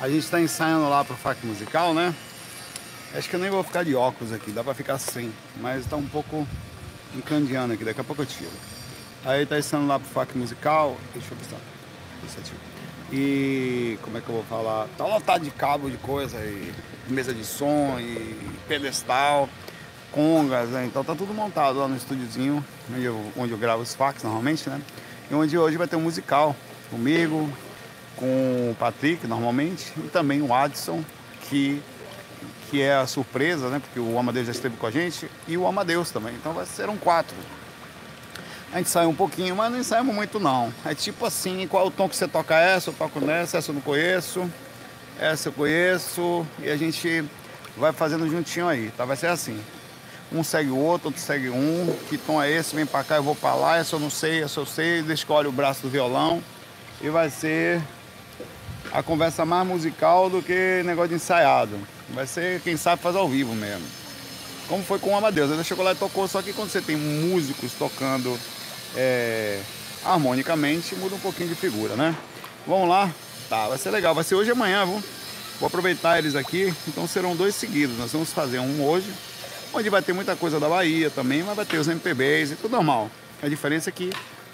A gente está ensaiando lá pro FAC musical, né? Acho que eu nem vou ficar de óculos aqui, dá pra ficar sem. Mas tá um pouco encandeando aqui, daqui a pouco eu tiro. Aí tá ensaiando lá pro FAC musical. Deixa eu ver se E como é que eu vou falar? Tá lotado de cabo de coisa, e mesa de som, e pedestal, congas, né? Então tá tudo montado lá no estúdiozinho, onde eu, onde eu gravo os fax normalmente, né? E onde hoje vai ter um musical comigo, com o Patrick normalmente, e também o Adson, que que é a surpresa, né? Porque o Amadeus já esteve com a gente e o Amadeus também. Então vai ser um quatro. A gente saiu um pouquinho, mas não ensaiamos muito não. É tipo assim, qual o tom que você toca essa, eu toco nessa, essa eu não conheço, essa eu conheço, e a gente vai fazendo juntinho aí, tá? Vai ser assim. Um segue o outro, outro segue um, que tom é esse, vem pra cá, eu vou pra lá, essa eu não sei, essa eu sei, escolhe o braço do violão. E vai ser a conversa mais musical do que negócio de ensaiado. Vai ser, quem sabe, fazer ao vivo mesmo. Como foi com o Amadeus. Ele chegou lá e tocou, só que quando você tem músicos tocando é, harmonicamente, muda um pouquinho de figura, né? Vamos lá? Tá, vai ser legal. Vai ser hoje e amanhã, viu? Vou aproveitar eles aqui. Então serão dois seguidos. Nós vamos fazer um hoje, onde vai ter muita coisa da Bahia também, mas vai ter os MPBs e tudo normal. A diferença é que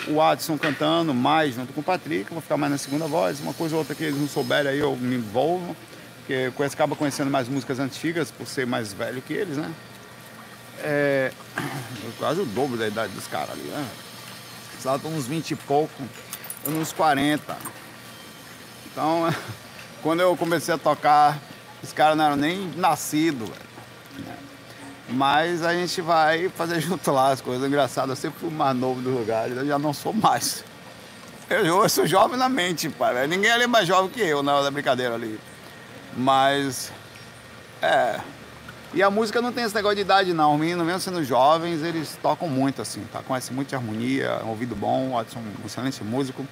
o Adson cantando mais junto com o Patrick, vou ficar mais na segunda voz, uma coisa ou outra que eles não souberem aí eu me envolvo, porque conhece, acaba conhecendo mais músicas antigas por ser mais velho que eles, né? É, quase o dobro da idade dos caras ali, né? Eles lá estão uns 20 e pouco, eu uns 40. Então, quando eu comecei a tocar, os caras não eram nem nascidos, velho. Mas a gente vai fazer junto lá as coisas. Engraçado, eu sempre fui mais novo do lugar, eu já não sou mais. Eu, eu sou jovem na mente, pai. Ninguém ali é mais jovem que eu na hora da brincadeira ali. Mas. É. E a música não tem esse negócio de idade, não. Os meninos, mesmo sendo jovens, eles tocam muito, assim, tá? Conhecem muito de harmonia, ouvido bom, são um excelente músico.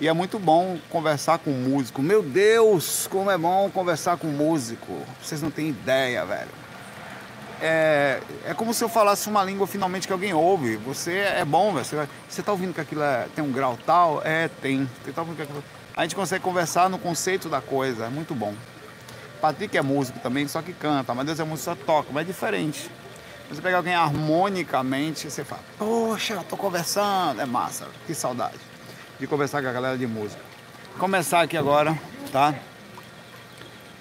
E é muito bom conversar com músico. Meu Deus, como é bom conversar com músico. Vocês não têm ideia, velho é, é como se eu falasse uma língua finalmente que alguém ouve. Você é bom, velho. Você, você tá ouvindo que aquilo é, tem um grau tal? É, tem. Você tá ouvindo que aquilo... A gente consegue conversar no conceito da coisa, é muito bom. Patrick é músico também, só que canta, mas Deus é músico, só toca, mas é diferente. Você pega alguém harmonicamente, você fala, poxa, tô conversando, é massa, que saudade de conversar com a galera de música. Vou começar aqui agora, tá?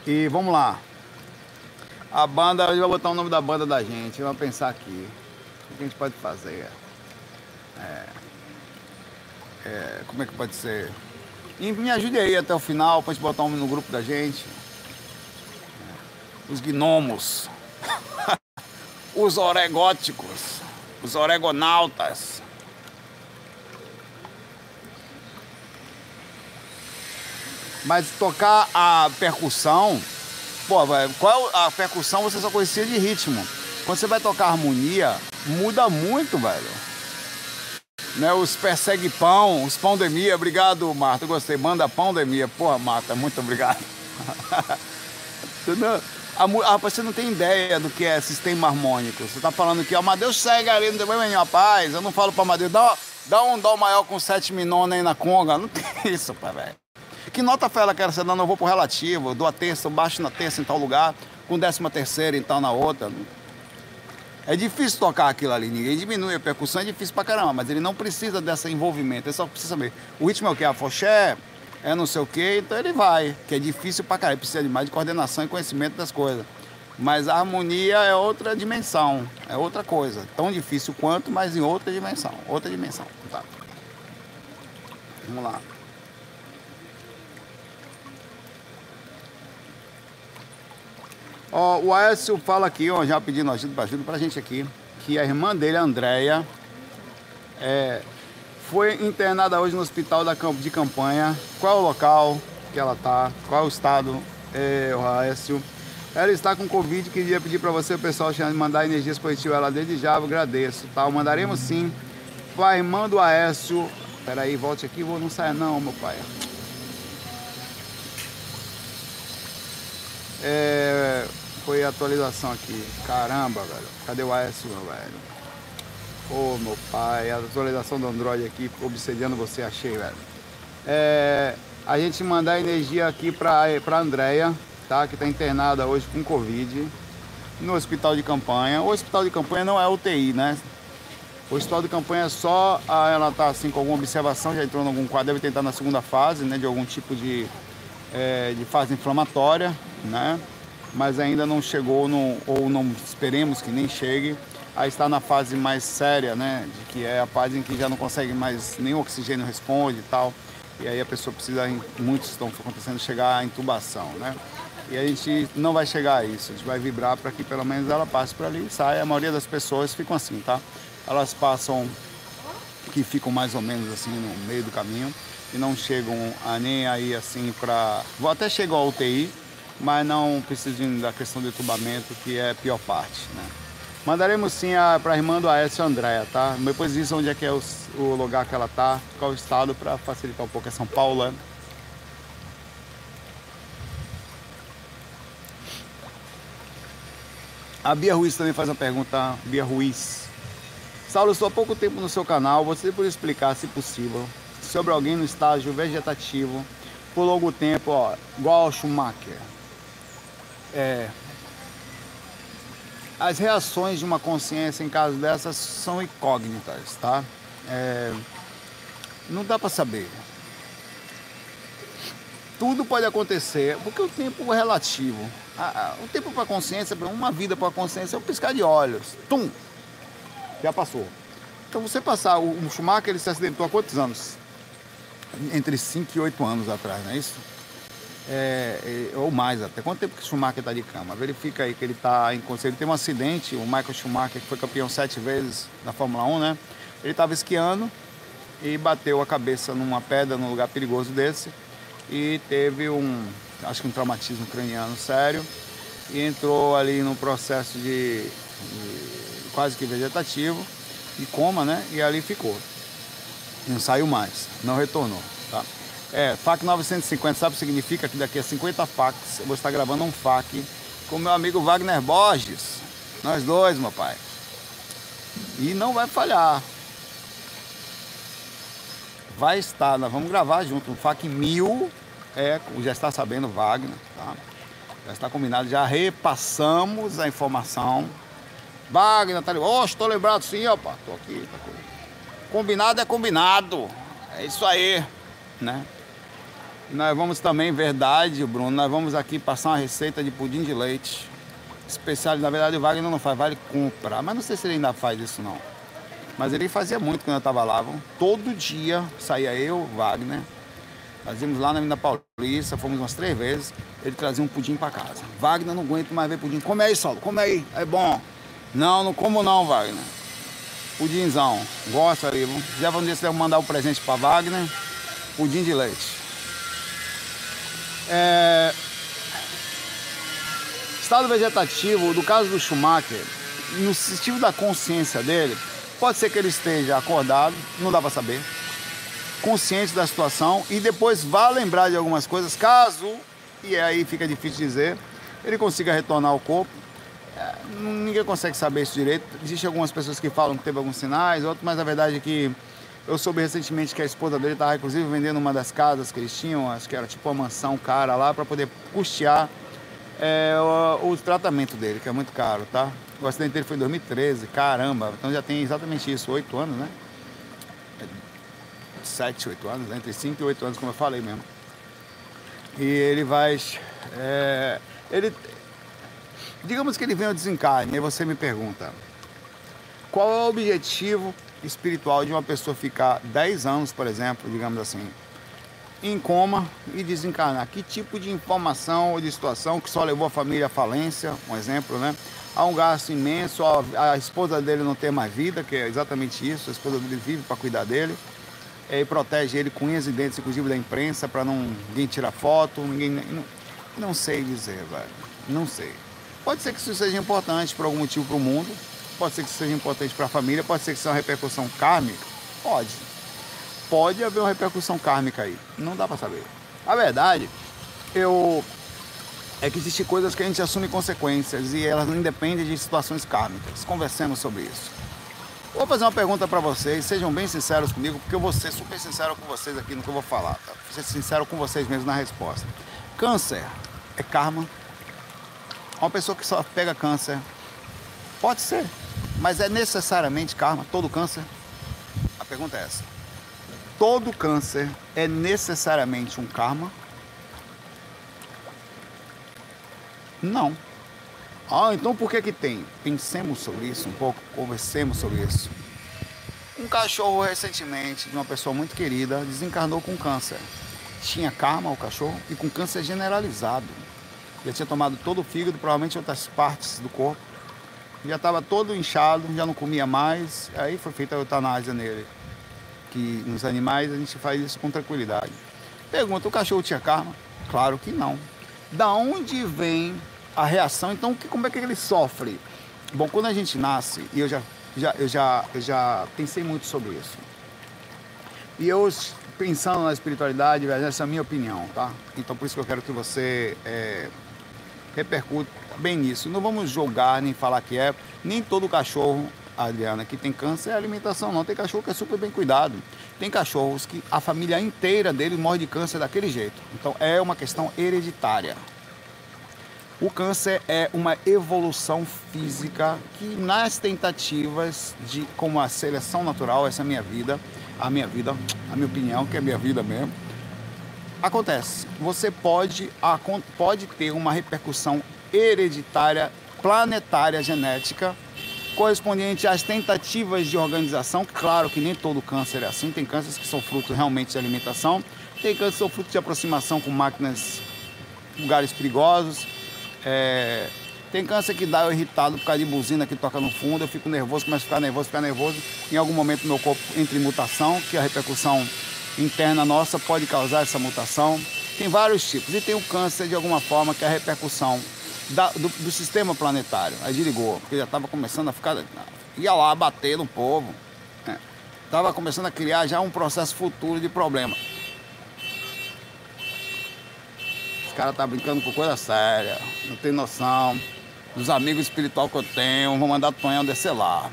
E vamos lá. A banda, a gente vai botar o nome da banda da gente, vamos pensar aqui. O que a gente pode fazer? É, é, como é que pode ser? E me ajude aí até o final pra gente botar um no grupo da gente. Os gnomos. os oregóticos. Os oregonautas. Mas tocar a percussão pô, qual a percussão você só conhecia de ritmo. Quando você vai tocar harmonia, muda muito, velho. Né, os persegue pão, os pão de mia, obrigado, Marta, gostei. Manda pão de mia, porra, Marta, muito obrigado. A, a, você não tem ideia do que é sistema harmônico. Você tá falando que o Amadeus segue ali, não tem problema rapaz. Eu não falo para Amadeus, dá, dá um dó maior com sete minona aí na conga. Não tem isso, pai, velho. Que nota foi ela que era? Não, eu vou pro relativo, eu dou a terça, eu baixo na terça em tal lugar, com décima terceira então na outra. É difícil tocar aquilo ali, ninguém diminui a percussão, é difícil pra caramba, mas ele não precisa desse envolvimento, ele só precisa saber. O ritmo é o que? A foché, é não sei o que, então ele vai, que é difícil pra caramba, precisa de mais de coordenação e conhecimento das coisas. Mas a harmonia é outra dimensão, é outra coisa. Tão difícil quanto, mas em outra dimensão. Outra dimensão. Tá. Vamos lá. Ó, o Aécio fala aqui, ó, já pedindo ajuda, ajuda pra gente aqui, que a irmã dele, a Andréia, é, foi internada hoje no hospital da, de campanha. Qual o local que ela tá? Qual o estado, é, o Aécio? Ela está com Covid, queria pedir para você, pessoal, mandar energias positivas ela desde já, eu agradeço, tá? Mandaremos sim. Pai, irmã do Aécio. Peraí, volte aqui, vou não sair não, meu pai. É, foi a atualização aqui. Caramba, velho. Cadê o AS, velho? Ô, oh, meu pai, a atualização do Android aqui, obsediando você, achei, velho. É, a gente mandar energia aqui para a Andréia, tá? Que está internada hoje com Covid no hospital de campanha. O hospital de campanha não é UTI, né? O hospital de campanha é só a, ela está assim com alguma observação, já entrou em algum quadro, deve tentar na segunda fase, né? De algum tipo de, é, de fase inflamatória, né? Mas ainda não chegou no, ou não esperemos que nem chegue a estar na fase mais séria, né? De que é a fase em que já não consegue mais nem oxigênio responde e tal. E aí a pessoa precisa, muitos estão acontecendo, chegar à intubação, né? E a gente não vai chegar a isso, a gente vai vibrar para que pelo menos ela passe por ali e saia. A maioria das pessoas ficam assim, tá? Elas passam, que ficam mais ou menos assim no meio do caminho e não chegam a nem aí assim para. Vou até chegar ao UTI, mas não precisam da questão do entubamento, que é a pior parte, né? Mandaremos sim para a irmã do Aécio Andréa, tá? Depois diz onde é que é o, o lugar que ela tá, qual o estado, para facilitar um pouco. É São Paulo, né? A Bia Ruiz também faz uma pergunta, Bia Ruiz. Saulo, estou há pouco tempo no seu canal, você por explicar, se possível, sobre alguém no estágio vegetativo por longo tempo, ó, igual ao Schumacher. É, as reações de uma consciência em caso dessas são incógnitas, tá? É, não dá para saber. Tudo pode acontecer, porque o tempo é relativo. o tempo para a consciência, uma vida para a consciência é um piscar de olhos. Tum! Já passou. Então você passar, o Schumacher ele se acidentou há quantos anos? Entre 5 e 8 anos atrás, não é isso? É, é, ou mais até. Quanto tempo que o Schumacher está de cama? Verifica aí que ele está inconsciente. Ele teve um acidente, o Michael Schumacher, que foi campeão sete vezes da Fórmula 1, né? Ele estava esquiando e bateu a cabeça numa pedra num lugar perigoso desse e teve um, acho que um traumatismo craniano sério e entrou ali no processo de, de quase que vegetativo, de coma, né? E ali ficou. Não saiu mais, não retornou, tá? É, FAC 950, sabe o que significa? Que daqui a 50 FACs eu vou estar gravando um FAC com meu amigo Wagner Borges. Nós dois, meu pai. E não vai falhar vai estar, nós vamos gravar junto, um FAC mil, é, já está sabendo Wagner, tá? Já está combinado, já repassamos a informação. Wagner, tá ali, oh, estou lembrado sim, opa, estou aqui, tá. Combinado é combinado, é isso aí, né? Nós vamos também, verdade, Bruno, nós vamos aqui passar uma receita de pudim de leite. Especial, na verdade o Wagner não faz, vale comprar, mas não sei se ele ainda faz isso não. Mas ele fazia muito quando eu estava lá. Todo dia saía eu, Wagner. Fazíamos lá na Mina Paulista, fomos umas três vezes. Ele trazia um pudim para casa. Wagner, não aguento mais ver pudim. Come aí, Saulo, come aí, é bom. Não, não como não, Wagner. Pudimzão, gosta aí. Já vamos ver se mandar o um presente para Wagner. Pudim de leite. É... Estado vegetativo, do caso do Schumacher, no sentido da consciência dele, Pode ser que ele esteja acordado, não dá para saber, consciente da situação e depois vá lembrar de algumas coisas, caso, e aí fica difícil dizer, ele consiga retornar ao corpo. É, ninguém consegue saber isso direito. Existem algumas pessoas que falam que teve alguns sinais, outros, mas a verdade é que eu soube recentemente que a esposa dele estava inclusive vendendo uma das casas que eles tinham, acho que era tipo uma mansão cara lá, para poder custear é, o, o, tratamento dele, que é muito caro, tá? O acidente dele foi em 2013, caramba, então já tem exatamente isso, oito anos, né? Sete, oito anos, né? entre cinco e oito anos, como eu falei mesmo. E ele vai. É, ele, digamos que ele vem ao desencarne, aí você me pergunta: qual é o objetivo espiritual de uma pessoa ficar 10 anos, por exemplo, digamos assim, em coma e desencarnar? Que tipo de informação ou de situação que só levou a família à falência, um exemplo, né? Há um gasto imenso, a, a esposa dele não tem mais vida, que é exatamente isso, a esposa dele vive para cuidar dele. É, e protege ele com unhas e dentes, inclusive da imprensa, para ninguém tirar foto, ninguém. Não, não sei dizer, velho. Não sei. Pode ser que isso seja importante por algum motivo para o mundo, pode ser que seja importante para a família, pode ser que seja uma repercussão kármica. Pode pode haver uma repercussão kármica aí. Não dá para saber. A verdade, eu é que existem coisas que a gente assume consequências e elas não dependem de situações kármicas. Conversemos sobre isso. Vou fazer uma pergunta para vocês, sejam bem sinceros comigo, porque eu vou ser super sincero com vocês aqui no que eu vou falar, tá? Vou ser sincero com vocês mesmo na resposta. Câncer é karma? Uma pessoa que só pega câncer, pode ser, mas é necessariamente karma, todo câncer? A pergunta é essa. Todo câncer é necessariamente um karma? Não. Ah, então por que que tem? Pensemos sobre isso um pouco, conversemos sobre isso. Um cachorro recentemente, de uma pessoa muito querida, desencarnou com câncer. Tinha karma o cachorro e com câncer generalizado. Já tinha tomado todo o fígado, provavelmente outras partes do corpo. Já estava todo inchado, já não comia mais. Aí foi feita a eutanásia nele. Que nos animais a gente faz isso com tranquilidade. Pergunta, o cachorro tinha karma? Claro que não. Da onde vem a reação. Então, como é que ele sofre? Bom, quando a gente nasce, e eu já, já, eu já, eu já pensei muito sobre isso. E eu, pensando na espiritualidade, essa é a minha opinião, tá? Então, por isso que eu quero que você é, repercute bem nisso. Não vamos julgar nem falar que é. Nem todo cachorro, Adriana, que tem câncer é alimentação, não. Tem cachorro que é super bem cuidado. Tem cachorros que a família inteira dele morre de câncer daquele jeito. Então, é uma questão hereditária. O câncer é uma evolução física que nas tentativas de como a seleção natural, essa é a minha vida, a minha vida, a minha opinião, que é a minha vida mesmo, acontece. Você pode, pode ter uma repercussão hereditária, planetária, genética, correspondente às tentativas de organização. Claro que nem todo câncer é assim, tem cânceres que são fruto realmente de alimentação, tem cânceres que são fruto de aproximação com máquinas, lugares perigosos é, tem câncer que dá eu irritado por causa de buzina que toca no fundo, eu fico nervoso, começo a ficar nervoso, ficar nervoso. Em algum momento meu corpo entra em mutação, que a repercussão interna nossa pode causar essa mutação. Tem vários tipos. E tem o câncer de alguma forma, que a repercussão da, do, do, sistema planetário. Aí desligou, porque já estava começando a ficar. ia lá bater no povo. Estava né? começando a criar já um processo futuro de problema. Os caras tá brincando com coisa séria, não tem noção dos amigos espirituais que eu tenho, vou mandar Tonhão descer lá.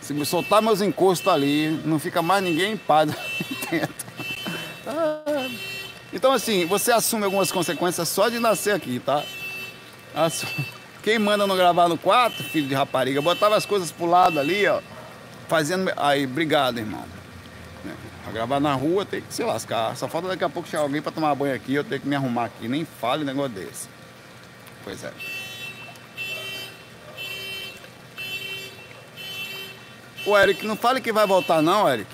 Se me soltar meus encostos ali, não fica mais ninguém em paz Então assim, você assume algumas consequências só de nascer aqui, tá? Quem manda não gravar no quarto, filho de rapariga, botava as coisas pro lado ali, ó. Fazendo. Aí, obrigado, irmão. Pra gravar na rua tem que se lascar. Só falta daqui a pouco chegar alguém pra tomar banho aqui, eu tenho que me arrumar aqui. Nem fale um negócio desse. Pois é. O Eric, não fale que vai voltar não, Eric.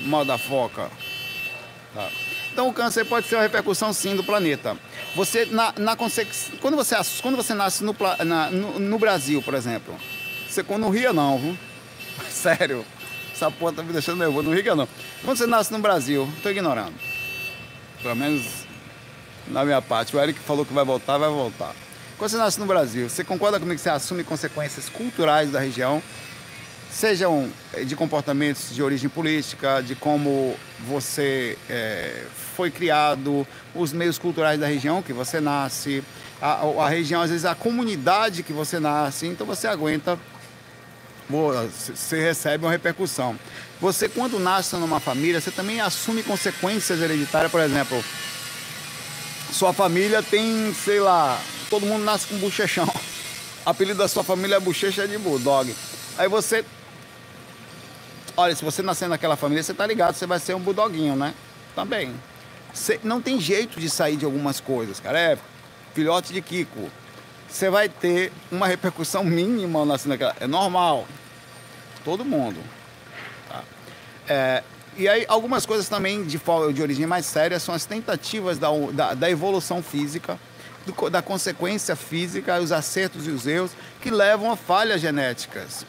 Mal da foca. Tá. Então o câncer pode ser uma repercussão sim do planeta. Você, na, na quando, você, quando você nasce no, na, no, no Brasil, por exemplo, você não ria não, viu? Sério. Essa porra tá me deixando nervoso. Não rica não. Quando você nasce no Brasil, tô ignorando. Pelo menos na minha parte. O Eric falou que vai voltar, vai voltar. Quando você nasce no Brasil, você concorda comigo que você assume consequências culturais da região, sejam eh, de comportamentos de origem política, de como você é, foi criado, os meios culturais da região que você nasce, a, a região, às vezes a comunidade que você nasce, então você aguenta você recebe uma repercussão. Você, quando nasce numa família, você também assume consequências hereditárias, por exemplo. Sua família tem, sei lá, todo mundo nasce com bochechão. O apelido da sua família é bochecha de bulldog. Aí você. Olha, se você nascer naquela família, você tá ligado, você vai ser um bulldoguinho, né? Também. Não tem jeito de sair de algumas coisas, cara. É filhote de Kiko. Você vai ter uma repercussão mínima nascendo naquela. É normal todo mundo. Tá? É, e aí, algumas coisas também de, de origem mais séria são as tentativas da, da, da evolução física, do, da consequência física, os acertos e os erros que levam a falhas genéticas.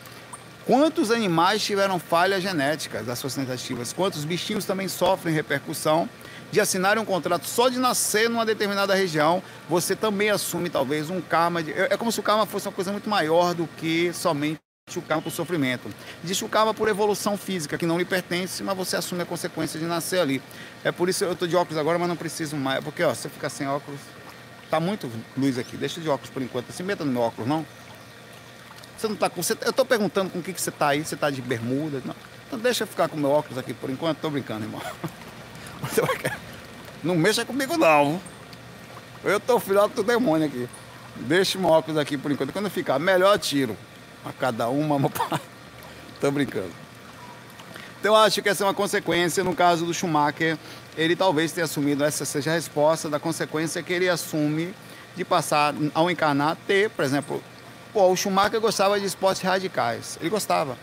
Quantos animais tiveram falhas genéticas das suas tentativas? Quantos bichinhos também sofrem repercussão de assinar um contrato só de nascer numa determinada região? Você também assume talvez um karma. De, é, é como se o karma fosse uma coisa muito maior do que somente o karma por sofrimento. Existe o karma por evolução física, que não lhe pertence, mas você assume a consequência de nascer ali. É por isso eu estou de óculos agora, mas não preciso mais. Porque, ó, se eu ficar sem óculos, tá muito luz aqui. Deixa de óculos por enquanto. Se meta no meu óculos, não. Você não tá com. Você, eu estou perguntando com o que, que você está aí. Você está de bermuda? Não. Então deixa eu ficar com meu óculos aqui por enquanto. Estou brincando, irmão. Não mexa comigo, não. Eu tô filhote do demônio aqui. Deixa meu óculos aqui por enquanto. Quando ficar melhor, tiro. A cada uma, pai. Tô brincando. Então, eu acho que essa é uma consequência. No caso do Schumacher, ele talvez tenha assumido, essa seja a resposta da consequência que ele assume de passar, ao encarnar, ter, por exemplo, pô, o Schumacher gostava de esportes radicais. Ele gostava.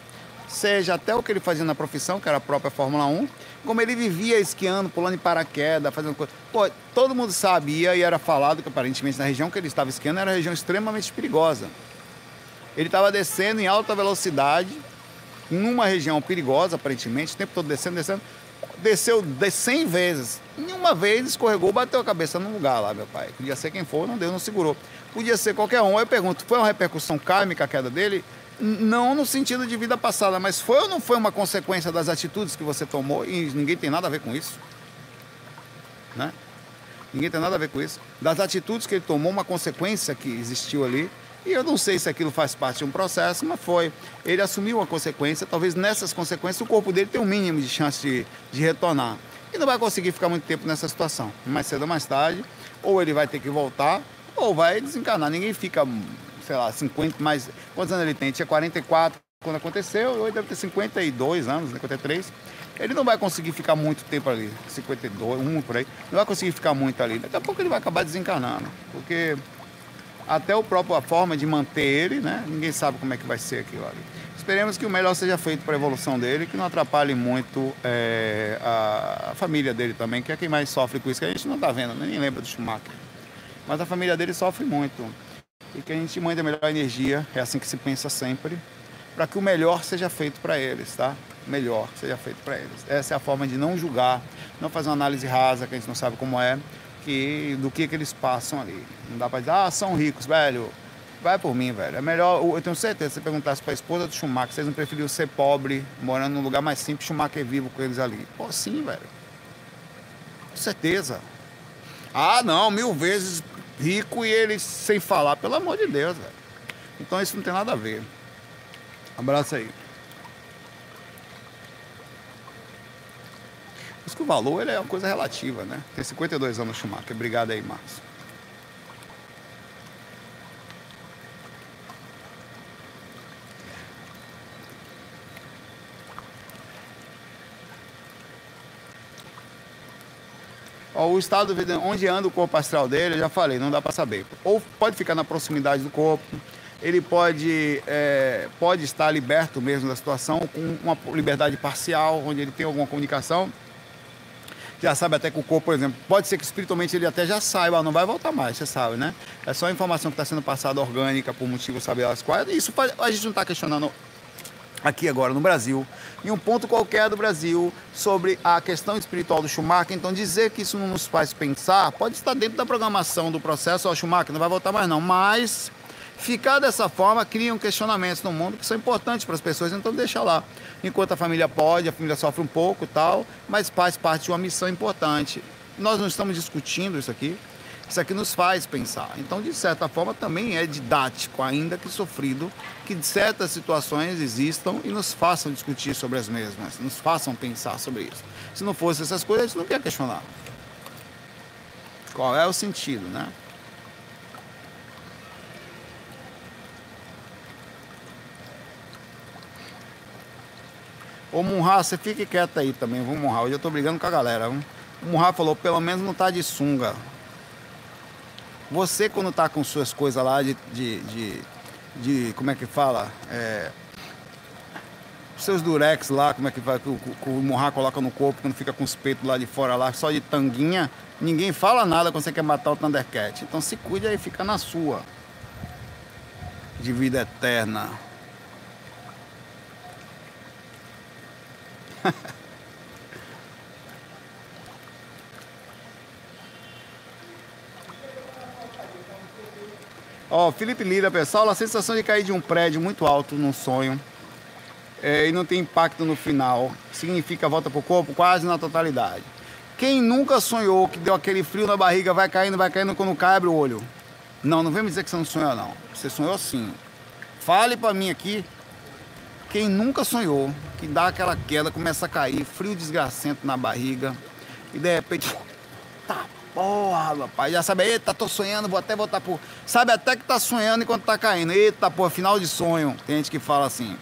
Seja até o que ele fazia na profissão, que era a própria Fórmula 1, como ele vivia esquiando, pulando em paraquedas, fazendo coisa. Pô, todo mundo sabia e era falado que aparentemente na região que ele estava esquiando era uma região extremamente perigosa. Ele estava descendo em alta velocidade, numa região perigosa, aparentemente, o tempo todo descendo, descendo. Desceu 100 vezes. Em uma vez escorregou, bateu a cabeça num lugar lá, meu pai. Podia ser quem for, não deu, não segurou. Podia ser qualquer um. Eu pergunto, foi uma repercussão kármica a queda dele? Não no sentido de vida passada, mas foi ou não foi uma consequência das atitudes que você tomou e ninguém tem nada a ver com isso? Né? Ninguém tem nada a ver com isso. Das atitudes que ele tomou, uma consequência que existiu ali. E eu não sei se aquilo faz parte de um processo, mas foi. Ele assumiu uma consequência, talvez nessas consequências o corpo dele tenha um mínimo de chance de, de retornar. E não vai conseguir ficar muito tempo nessa situação. Mais cedo ou mais tarde, ou ele vai ter que voltar, ou vai desencarnar. Ninguém fica sei lá, 50, mais. Quantos anos ele tem? Tinha 44 quando aconteceu, hoje deve ter 52 anos, 53. Né, ele não vai conseguir ficar muito tempo ali, 52, 1 por aí, não vai conseguir ficar muito ali. Daqui a pouco ele vai acabar desencarnando, porque até o próprio a forma de manter ele, né? Ninguém sabe como é que vai ser aquilo ali. Esperemos que o melhor seja feito para a evolução dele, que não atrapalhe muito é, a, a, família dele também, que é quem mais sofre com isso, que a gente não está vendo, nem lembra do Schumacher. Mas a família dele sofre muito e que a gente mande a melhor energia, é assim que se pensa sempre, para que o melhor seja feito para eles, tá? Melhor seja feito para eles. Essa é a forma de não julgar, não fazer uma análise rasa, que a gente não sabe como é, que, do que, que eles passam ali. Não dá para dizer, ah, são ricos, velho. Vai por mim, velho. É melhor, eu tenho certeza, se você perguntasse para a esposa do Schumacher, vocês não preferiam ser pobre, morando num lugar mais simples, Schumacher vivo com eles ali. Pô, sim, velho. Com certeza. Ah, não, mil vezes rico e ele sem falar, pelo amor de Deus, velho. Então isso não tem nada a ver. Abraço aí. Isso que o valor é uma coisa relativa, né? Tem 52 anos o Schumacher. Obrigado aí, Márcio. O estado onde anda o corpo astral dele, eu já falei, não dá para saber. Ou pode ficar na proximidade do corpo, ele pode, é, pode estar liberto mesmo da situação, com uma liberdade parcial, onde ele tem alguma comunicação. Já sabe até que o corpo, por exemplo, pode ser que espiritualmente ele até já saiba, não vai voltar mais, você sabe, né? É só a informação que está sendo passada orgânica por motivos sabe as quais. Isso a gente não está questionando aqui agora no Brasil, em um ponto qualquer do Brasil, sobre a questão espiritual do Schumacher. Então, dizer que isso não nos faz pensar pode estar dentro da programação do processo. Ó, Schumacher não vai voltar mais, não. Mas ficar dessa forma criam questionamentos no mundo que são importantes para as pessoas, então deixa lá. Enquanto a família pode, a família sofre um pouco tal, mas faz parte de uma missão importante. Nós não estamos discutindo isso aqui, isso aqui nos faz pensar. Então, de certa forma, também é didático, ainda que sofrido, que certas situações existam e nos façam discutir sobre as mesmas, nos façam pensar sobre isso. Se não fosse essas coisas, a gente não quer questionar. Qual é o sentido, né? Ô Munra, você fique quieto aí também, vamos Munra. Hoje eu tô brigando com a galera. Viu? O falou, pelo menos não tá de sunga. Você, quando tá com suas coisas lá de, de, de, de como é que fala? É, seus durex lá, como é que vai, que o, que o Murra coloca no corpo quando fica com os peitos lá de fora lá, só de tanguinha, ninguém fala nada quando você quer matar o Thundercat. Então se cuide aí, fica na sua. De vida eterna. Ó, Felipe Lira, pessoal, a sensação de cair de um prédio muito alto num sonho é, e não tem impacto no final significa volta pro corpo quase na totalidade. Quem nunca sonhou que deu aquele frio na barriga, vai caindo, vai caindo, quando cai, abre o olho. Não, não vem me dizer que você não sonhou, não. Você sonhou sim. Fale para mim aqui, quem nunca sonhou que dá aquela queda, começa a cair, frio desgracento na barriga, e de repente, porra, rapaz, já sabe, eita, tô sonhando, vou até voltar por. Sabe até que tá sonhando enquanto tá caindo, eita, porra, final de sonho. Tem gente que fala assim.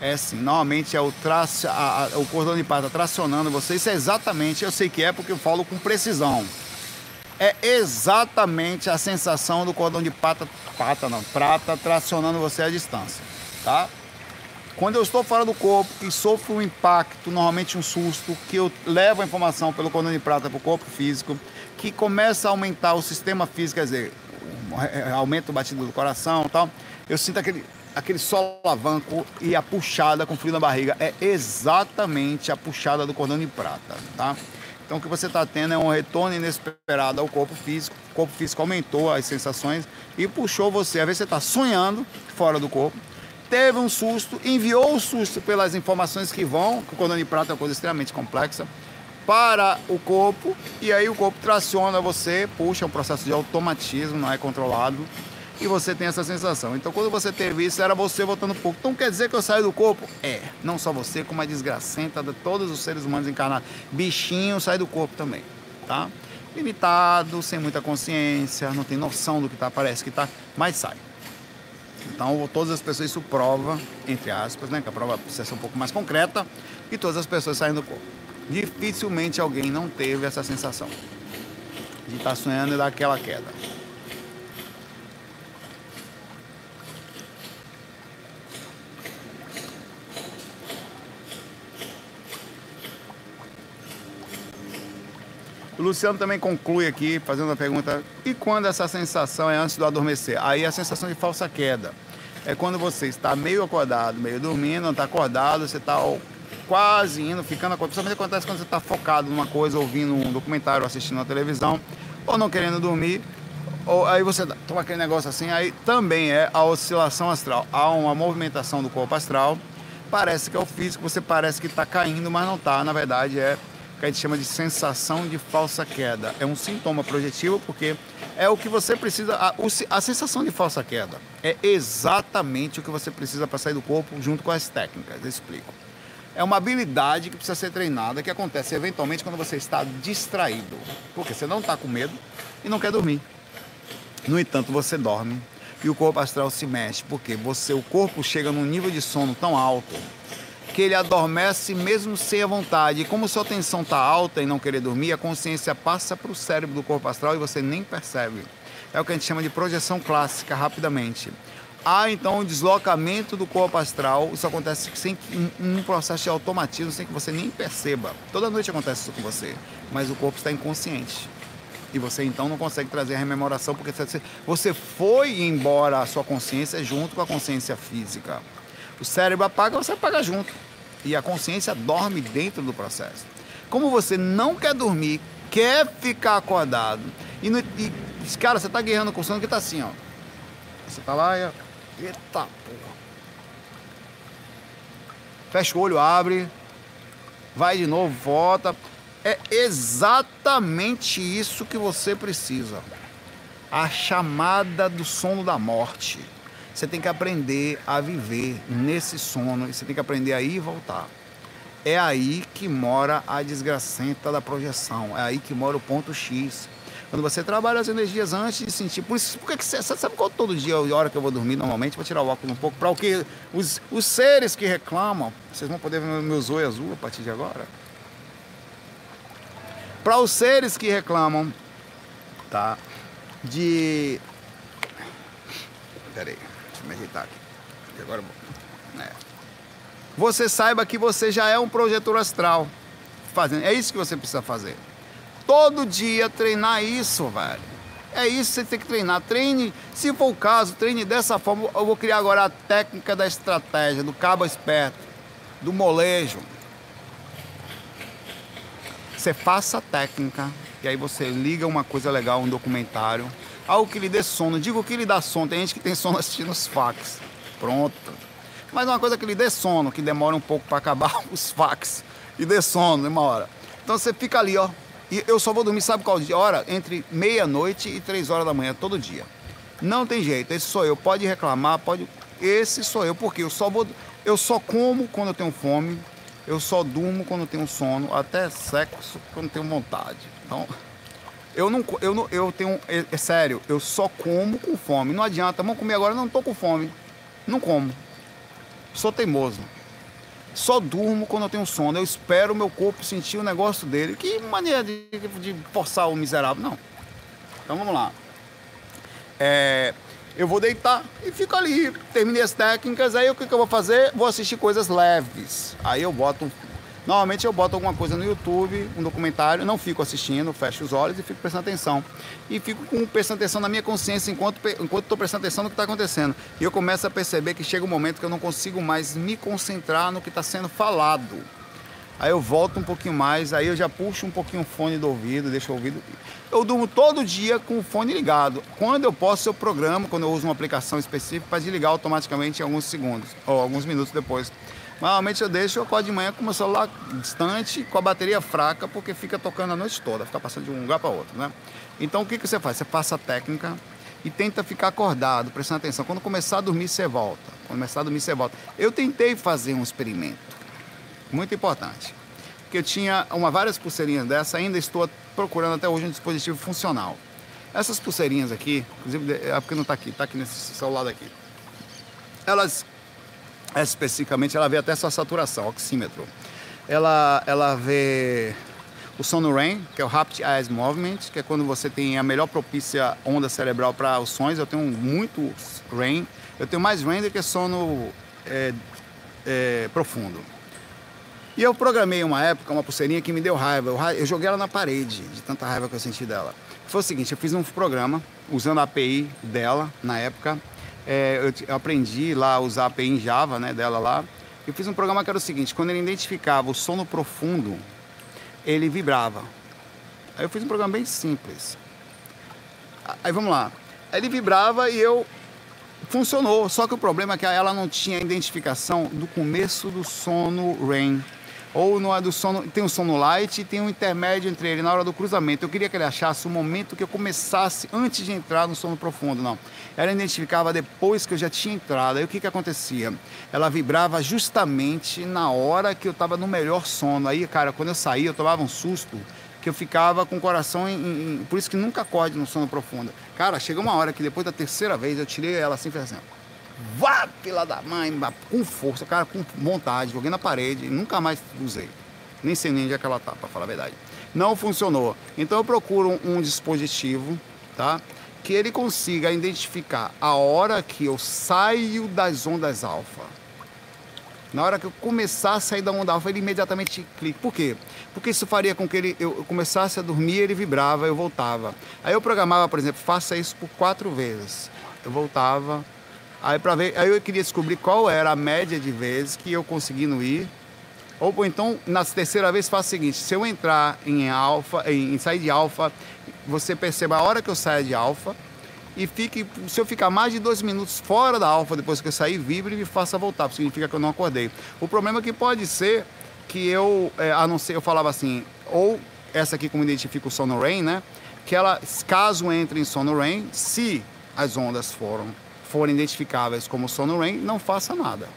É assim, normalmente é o, traço, a, a, o cordão de prata tracionando você. Isso é exatamente, eu sei que é porque eu falo com precisão. É exatamente a sensação do cordão de prata, prata não, prata tracionando você à distância, tá? Quando eu estou fora do corpo, que sofro um impacto, normalmente um susto, que eu levo a informação pelo cordão de prata para o corpo físico, que começa a aumentar o sistema físico, quer dizer, aumenta o batido do coração e tal, eu sinto aquele, aquele solavanco e a puxada com frio na barriga. É exatamente a puxada do cordão de prata, tá? Então o que você está tendo é um retorno inesperado ao corpo físico. O corpo físico aumentou as sensações e puxou você. Às vezes você está sonhando fora do corpo, teve um susto, enviou o susto pelas informações que vão, o cordão de prata é uma coisa extremamente complexa, para o corpo, e aí o corpo traciona você, puxa, é um processo de automatismo, não é controlado, e você tem essa sensação. Então, quando você teve isso, era você voltando pouco. Então, quer dizer que eu saio do corpo? É, não só você, como a desgracenta de todos os seres humanos encarnados. Bichinho sai do corpo também, tá? Limitado, sem muita consciência, não tem noção do que tá, parece que tá, mas sai. Então, todas as pessoas, isso prova, entre aspas, né, que a prova precisa ser um pouco mais concreta, e todas as pessoas saem do corpo. Dificilmente alguém não teve essa sensação de estar sonhando e dar aquela queda. O Luciano também conclui aqui, fazendo a pergunta: e quando essa sensação é antes do adormecer? Aí a sensação de falsa queda. É quando você está meio acordado, meio dormindo, não está acordado, você está quase indo, ficando. Principalmente acontece quando você está focado numa coisa, ouvindo um documentário, assistindo uma televisão, ou não querendo dormir, ou aí você toma aquele negócio assim, aí também é a oscilação astral. Há uma movimentação do corpo astral, parece que é o físico, você parece que está caindo, mas não está. Na verdade, é que a gente chama de sensação de falsa queda. É um sintoma projetivo porque é o que você precisa. A, a sensação de falsa queda é exatamente o que você precisa para sair do corpo junto com as técnicas. Eu explico. É uma habilidade que precisa ser treinada, que acontece eventualmente quando você está distraído. Porque você não está com medo e não quer dormir. No entanto, você dorme e o corpo astral se mexe, porque você, o corpo chega num nível de sono tão alto que ele adormece mesmo sem a vontade. E como sua atenção está alta e não querer dormir, a consciência passa para o cérebro do corpo astral e você nem percebe. É o que a gente chama de projeção clássica, rapidamente. Há então um deslocamento do corpo astral, isso acontece sem um, um processo de automatismo, sem que você nem perceba. Toda noite acontece isso com você, mas o corpo está inconsciente. E você então não consegue trazer a rememoração, porque você foi embora a sua consciência junto com a consciência física. O cérebro apaga, você apaga junto. E a consciência dorme dentro do processo. Como você não quer dormir, quer ficar acordado, e, no, e cara, você tá guerreando com o sono que tá assim, ó. Você tá lá e. Eita porra. Fecha o olho, abre, vai de novo, volta. É exatamente isso que você precisa. A chamada do sono da morte. Você tem que aprender a viver nesse sono e você tem que aprender a ir e voltar. É aí que mora a desgracenta da projeção, é aí que mora o ponto X. Quando você trabalha as energias antes de sentir. Por isso, por que você sabe qual todo dia, a hora que eu vou dormir normalmente, vou tirar o óculos um pouco, para o que os, os seres que reclamam, vocês vão poder ver meu, meu zoio azul a partir de agora. Para os seres que reclamam, tá? De. Peraí me ajeitar aqui. E agora é. Você saiba que você já é um projetor astral. Fazendo. É isso que você precisa fazer. Todo dia treinar isso, velho. É isso que você tem que treinar. Treine, se for o caso, treine dessa forma. Eu vou criar agora a técnica da estratégia, do cabo esperto, do molejo. Você faça a técnica e aí você liga uma coisa legal, um documentário algo que lhe dê sono. Digo que lhe dá sono, tem gente que tem sono assistindo os fax. Pronto. Mas uma coisa que lhe dê sono, que demora um pouco para acabar os fax. E dê sono, uma hora. Então você fica ali, ó. E eu só vou dormir, sabe qual hora? Entre meia-noite e três horas da manhã, todo dia. Não tem jeito, esse sou eu. Pode reclamar, pode. Esse sou eu, porque eu só vou. Eu só como quando eu tenho fome, eu só durmo quando eu tenho sono, até sexo quando eu tenho vontade. Então, eu não, eu não, eu tenho, é, é, sério, eu só como com fome. Não adianta, vamos comer agora, não tô com fome. Não como. Sou teimoso. Só durmo quando eu tenho sono. Eu espero o meu corpo sentir o negócio dele. Que maneira de, de forçar o miserável, não. Então vamos lá. É, eu vou deitar e fico ali. Terminei as técnicas, aí o que, que eu vou fazer? Vou assistir coisas leves. Aí eu boto Normalmente eu boto alguma coisa no YouTube, um documentário, não fico assistindo, fecho os olhos e fico prestando atenção. E fico com, prestando atenção na minha consciência enquanto estou prestando atenção no que está acontecendo. E eu começo a perceber que chega um momento que eu não consigo mais me concentrar no que está sendo falado. Aí eu volto um pouquinho mais, aí eu já puxo um pouquinho o fone do ouvido, deixo o ouvido. Eu durmo todo dia com o fone ligado. Quando eu posso, eu programo, quando eu uso uma aplicação específica, para desligar automaticamente em alguns segundos, ou alguns minutos depois. Normalmente eu deixo, eu acordo de manhã com o meu celular distante, com a bateria fraca, porque fica tocando a noite toda, fica passando de um lugar para outro, né? Então o que, que você faz? Você passa a técnica e tenta ficar acordado, prestando atenção. Quando começar a dormir, você volta. Quando começar a dormir, você volta. Eu tentei fazer um experimento, muito importante. Que eu tinha uma, várias pulseirinhas dessa, ainda estou procurando até hoje um dispositivo funcional. Essas pulseirinhas aqui, inclusive, é porque não está aqui, está aqui nesse celular daqui. Elas especificamente, ela vê até sua saturação, oxímetro. Ela, ela vê o sono REM, que é o Rapid Eye Movement, que é quando você tem a melhor propícia onda cerebral para os sonhos. Eu tenho muito REM, eu tenho mais REM do que sono é, é, profundo. E eu programei uma época uma pulseirinha que me deu raiva. Eu, eu, joguei ela na parede, de tanta raiva que eu senti dela. Foi o seguinte, eu fiz um programa usando a API dela na época é, eu, aprendi lá a usar a API em Java, né, dela lá. Eu fiz um programa que era o seguinte, quando ele identificava o sono profundo, ele vibrava. Aí eu fiz um programa bem simples. Aí vamos lá. Ele vibrava e eu funcionou. Só que o problema é que ela não tinha identificação do começo do sono REM ou não é do sono, tem o sono light e tem um intermédio entre ele na hora do cruzamento. Eu queria que ele achasse o momento que eu começasse antes de entrar no sono profundo, não. Ela identificava depois que eu já tinha entrado. Aí o que que acontecia? Ela vibrava justamente na hora que eu estava no melhor sono. Aí, cara, quando eu saía, eu tomava um susto que eu ficava com o coração em, em, por isso que nunca acorde no sono profundo. Cara, chegou uma hora que depois da terceira vez eu tirei ela assim e falei assim, Vá, pela da mãe, com força, cara, com vontade, joguei na parede, nunca mais usei. Nem sei nem onde é ela tá, pra falar a verdade. Não funcionou. Então eu procuro um, um dispositivo, tá? Que ele consiga identificar a hora que eu saio das ondas alfa. Na hora que eu começar a sair da onda alfa, ele imediatamente clica. Por quê? Porque isso faria com que ele, eu começasse a dormir, ele vibrava, eu voltava. Aí eu programava, por exemplo, faça isso por quatro vezes. Eu voltava, Aí, para ver, aí eu queria descobrir qual era a média de vezes que eu consegui não ir. Ou então, na terceira vez, faça o seguinte: se eu entrar em alfa, em, em sair de alfa, você perceba a hora que eu saio de alfa e fique, se eu ficar mais de dois minutos fora da alfa depois que eu sair, vibre e me faça voltar, porque significa que eu não acordei. O problema é que pode ser que eu, é, a não ser, eu falava assim, ou essa aqui como identifica o sono REM, né? Que ela, caso entre em sono REM, se as ondas foram forem identificáveis como sono REM, não faça nada.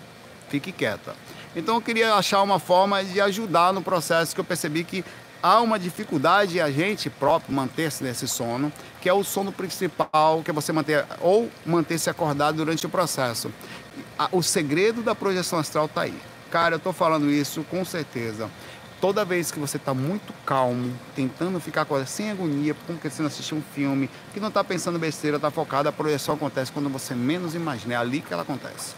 Fique quieta. Então eu queria achar uma forma de ajudar no processo que eu percebi que há uma dificuldade a gente próprio manter-se nesse sono, que é o sono principal, que é você manter ou manter-se acordado durante o processo. O segredo da projeção astral está aí. Cara, eu estou falando isso com certeza toda vez que você está muito calmo, tentando ficar sem agonia, porque você não assistiu um filme, que não está pensando besteira, está focado, a projeção acontece quando você menos imagina. É ali que ela acontece.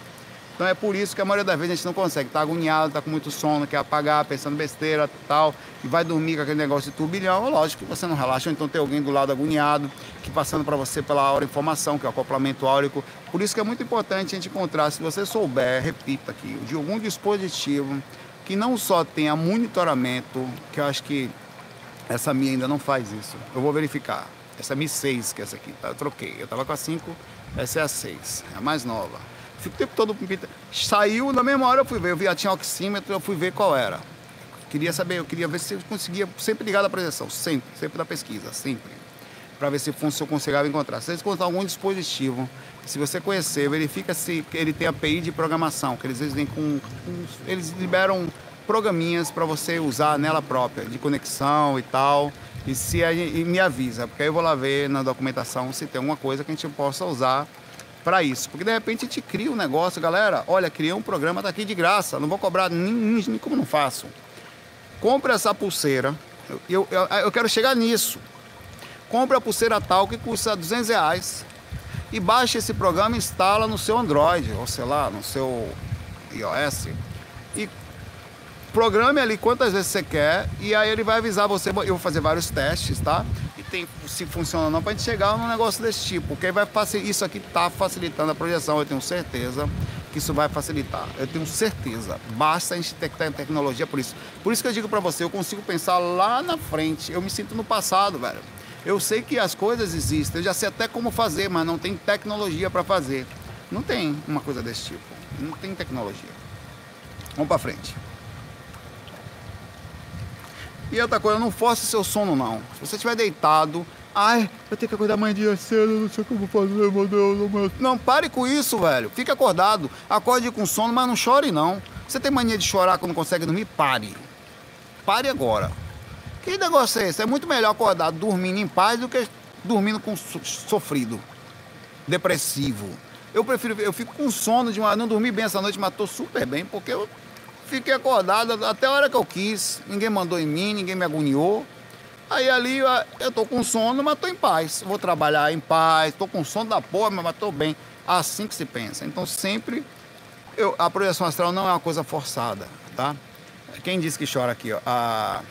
Então é por isso que a maioria das vezes a gente não consegue. Está agoniado, está com muito sono, quer apagar, pensando besteira tal, e vai dormir com aquele negócio de turbilhão. Lógico que você não relaxa, então tem alguém do lado agoniado, que passando para você pela hora informação, que é o acoplamento áurico. Por isso que é muito importante a gente encontrar, se você souber, repita aqui, de algum dispositivo que não só tenha monitoramento, que eu acho que essa minha ainda não faz isso. Eu vou verificar. Essa é Mi 6, que é essa aqui, tá? Eu troquei. Eu tava com a 5, essa é a 6, é a mais nova. Fico o tempo todo Saiu, na mesma hora eu fui ver. Eu vi, tinha oxímetro, eu fui ver qual era. Queria saber, eu queria ver se eu conseguia, sempre ligado à projeção, sempre, sempre da pesquisa, sempre. Para ver se você conseguia encontrar. Se você encontrar algum dispositivo, se você conhecer, verifica se ele tem API de programação, que eles vêm com, com eles liberam programinhas para você usar nela própria, de conexão e tal. E se e me avisa, porque aí eu vou lá ver na documentação se tem alguma coisa que a gente possa usar para isso. Porque de repente a gente cria um negócio, galera, olha, criei um programa, tá aqui de graça, não vou cobrar nem, nem como não faço. Compre essa pulseira, eu, eu, eu quero chegar nisso. Compre a pulseira tal que custa 200 reais e baixe esse programa e instala no seu Android, ou sei lá, no seu iOS. E programe ali quantas vezes você quer e aí ele vai avisar você. Eu vou fazer vários testes, tá? E tem se funciona ou não para gente chegar num negócio desse tipo. Porque vai isso aqui tá facilitando a projeção, eu tenho certeza que isso vai facilitar. Eu tenho certeza. Basta a gente ter tecnologia por isso. Por isso que eu digo para você, eu consigo pensar lá na frente. Eu me sinto no passado, velho. Eu sei que as coisas existem, eu já sei até como fazer, mas não tem tecnologia para fazer. Não tem uma coisa desse tipo. Não tem tecnologia. Vamos para frente. E outra coisa, não force seu sono não. Se você estiver deitado, ai, eu tenho que acordar amanhã dia cedo, não sei como fazer, meu Deus, meu Não, pare com isso, velho. Fique acordado. Acorde com sono, mas não chore não. Você tem mania de chorar quando não consegue dormir? Pare. Pare agora. Que negócio é esse? É muito melhor acordar dormindo em paz do que dormindo com sofrido, depressivo. Eu prefiro, eu fico com sono de uma, não dormi bem essa noite, mas tô super bem, porque eu fiquei acordado até a hora que eu quis. Ninguém mandou em mim, ninguém me agoniou. Aí ali eu tô com sono, mas tô em paz. Vou trabalhar em paz, tô com sono da porra, mas tô bem. Assim que se pensa. Então sempre eu, a projeção astral não é uma coisa forçada, tá? Quem disse que chora aqui, ó? A,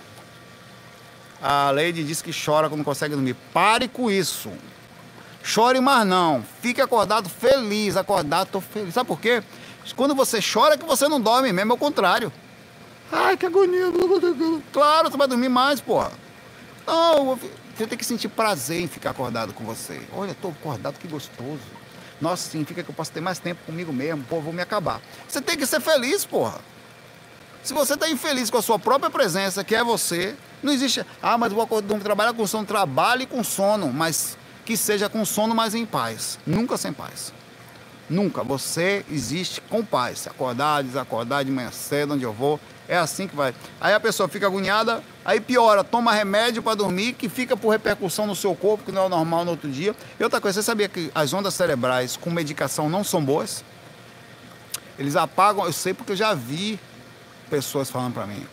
a Lady diz que chora quando consegue dormir. Pare com isso. Chore mais não. Fique acordado feliz. Acordado, tô feliz. Sabe por quê? Quando você chora é que você não dorme mesmo, é o contrário. Ai, que agonia. Claro, você vai dormir mais, porra. Não, você tem que sentir prazer em ficar acordado com você. Olha, tô acordado, que gostoso. Nossa, significa que eu posso ter mais tempo comigo mesmo, pô, vou me acabar. Você tem que ser feliz, porra. Se você está infeliz com a sua própria presença, que é você, não existe. Ah, mas vou trabalhar com sono, trabalhe com sono, mas que seja com sono, mas em paz. Nunca sem paz. Nunca. Você existe com paz. Acordar, desacordar de manhã cedo, onde eu vou. É assim que vai. Aí a pessoa fica agoniada, aí piora, toma remédio para dormir, que fica por repercussão no seu corpo, que não é normal no outro dia. E outra coisa, você sabia que as ondas cerebrais com medicação não são boas? Eles apagam, eu sei porque eu já vi pessoas falando para mim.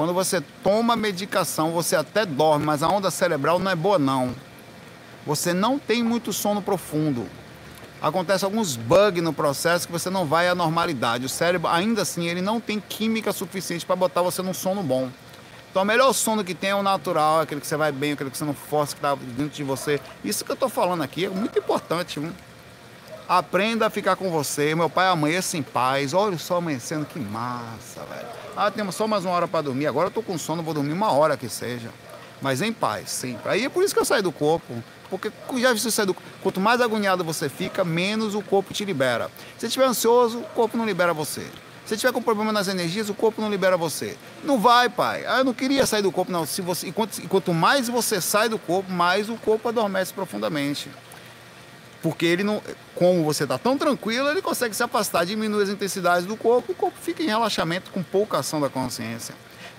Quando você toma medicação, você até dorme, mas a onda cerebral não é boa não. Você não tem muito sono profundo acontece alguns bugs no processo que você não vai à normalidade. O cérebro, ainda assim, ele não tem química suficiente para botar você num sono bom. Então, o melhor sono que tem é o natural, aquele que você vai bem, aquele que você não força, que está dentro de você. Isso que eu estou falando aqui é muito importante. Aprenda a ficar com você. Meu pai amanheça em paz. Olha o sol amanhecendo, que massa, velho. Ah, temos só mais uma hora para dormir. Agora eu estou com sono, vou dormir uma hora que seja. Mas em paz, sempre. Aí é por isso que eu saio do corpo. Porque já você do... quanto mais agoniado você fica, menos o corpo te libera. Se estiver ansioso, o corpo não libera você. Se tiver com problema nas energias, o corpo não libera você. Não vai, pai. Ah, eu não queria sair do corpo, não. Se você, enquanto, enquanto mais você sai do corpo, mais o corpo adormece profundamente. Porque ele não. Como você está tão tranquilo, ele consegue se afastar, diminui as intensidades do corpo, o corpo fica em relaxamento com pouca ação da consciência.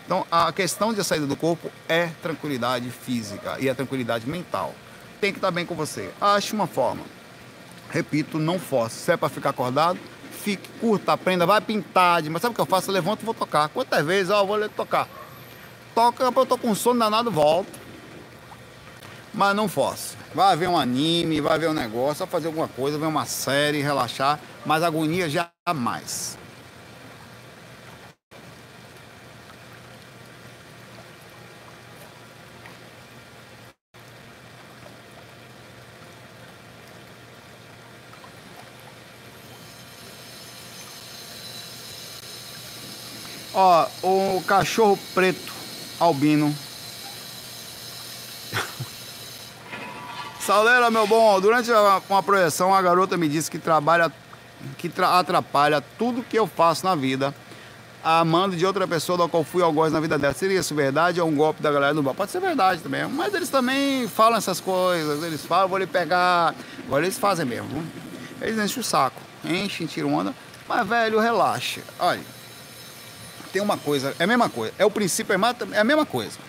Então, a questão de saída do corpo é tranquilidade física e a tranquilidade mental tem que estar bem com você. Ache uma forma. Repito, não force. Se é para ficar acordado, fique, curta, aprenda, vai pintar. Mas sabe o que eu faço? Eu levanto e vou tocar. Quantas vezes? Ó, eu vou tocar. Toca, eu tô com sono danado, volto. Mas não force. Vai ver um anime, vai ver um negócio, vai fazer alguma coisa, ver uma série, relaxar. Mas agonia jamais. Ó, o cachorro preto albino. Salera, meu bom, durante uma projeção a garota me disse que trabalha, que tra atrapalha tudo que eu faço na vida. amando de outra pessoa da qual fui algoz na vida dela. Seria isso verdade ou um golpe da galera do bar? Pode ser verdade também. Mas eles também falam essas coisas. Eles falam, vou lhe pegar. Agora eles fazem mesmo. Eles enchem o saco. Enchem, tiram onda. Mas, velho, relaxa. Olha, tem uma coisa. É a mesma coisa. É o princípio, é a mesma coisa.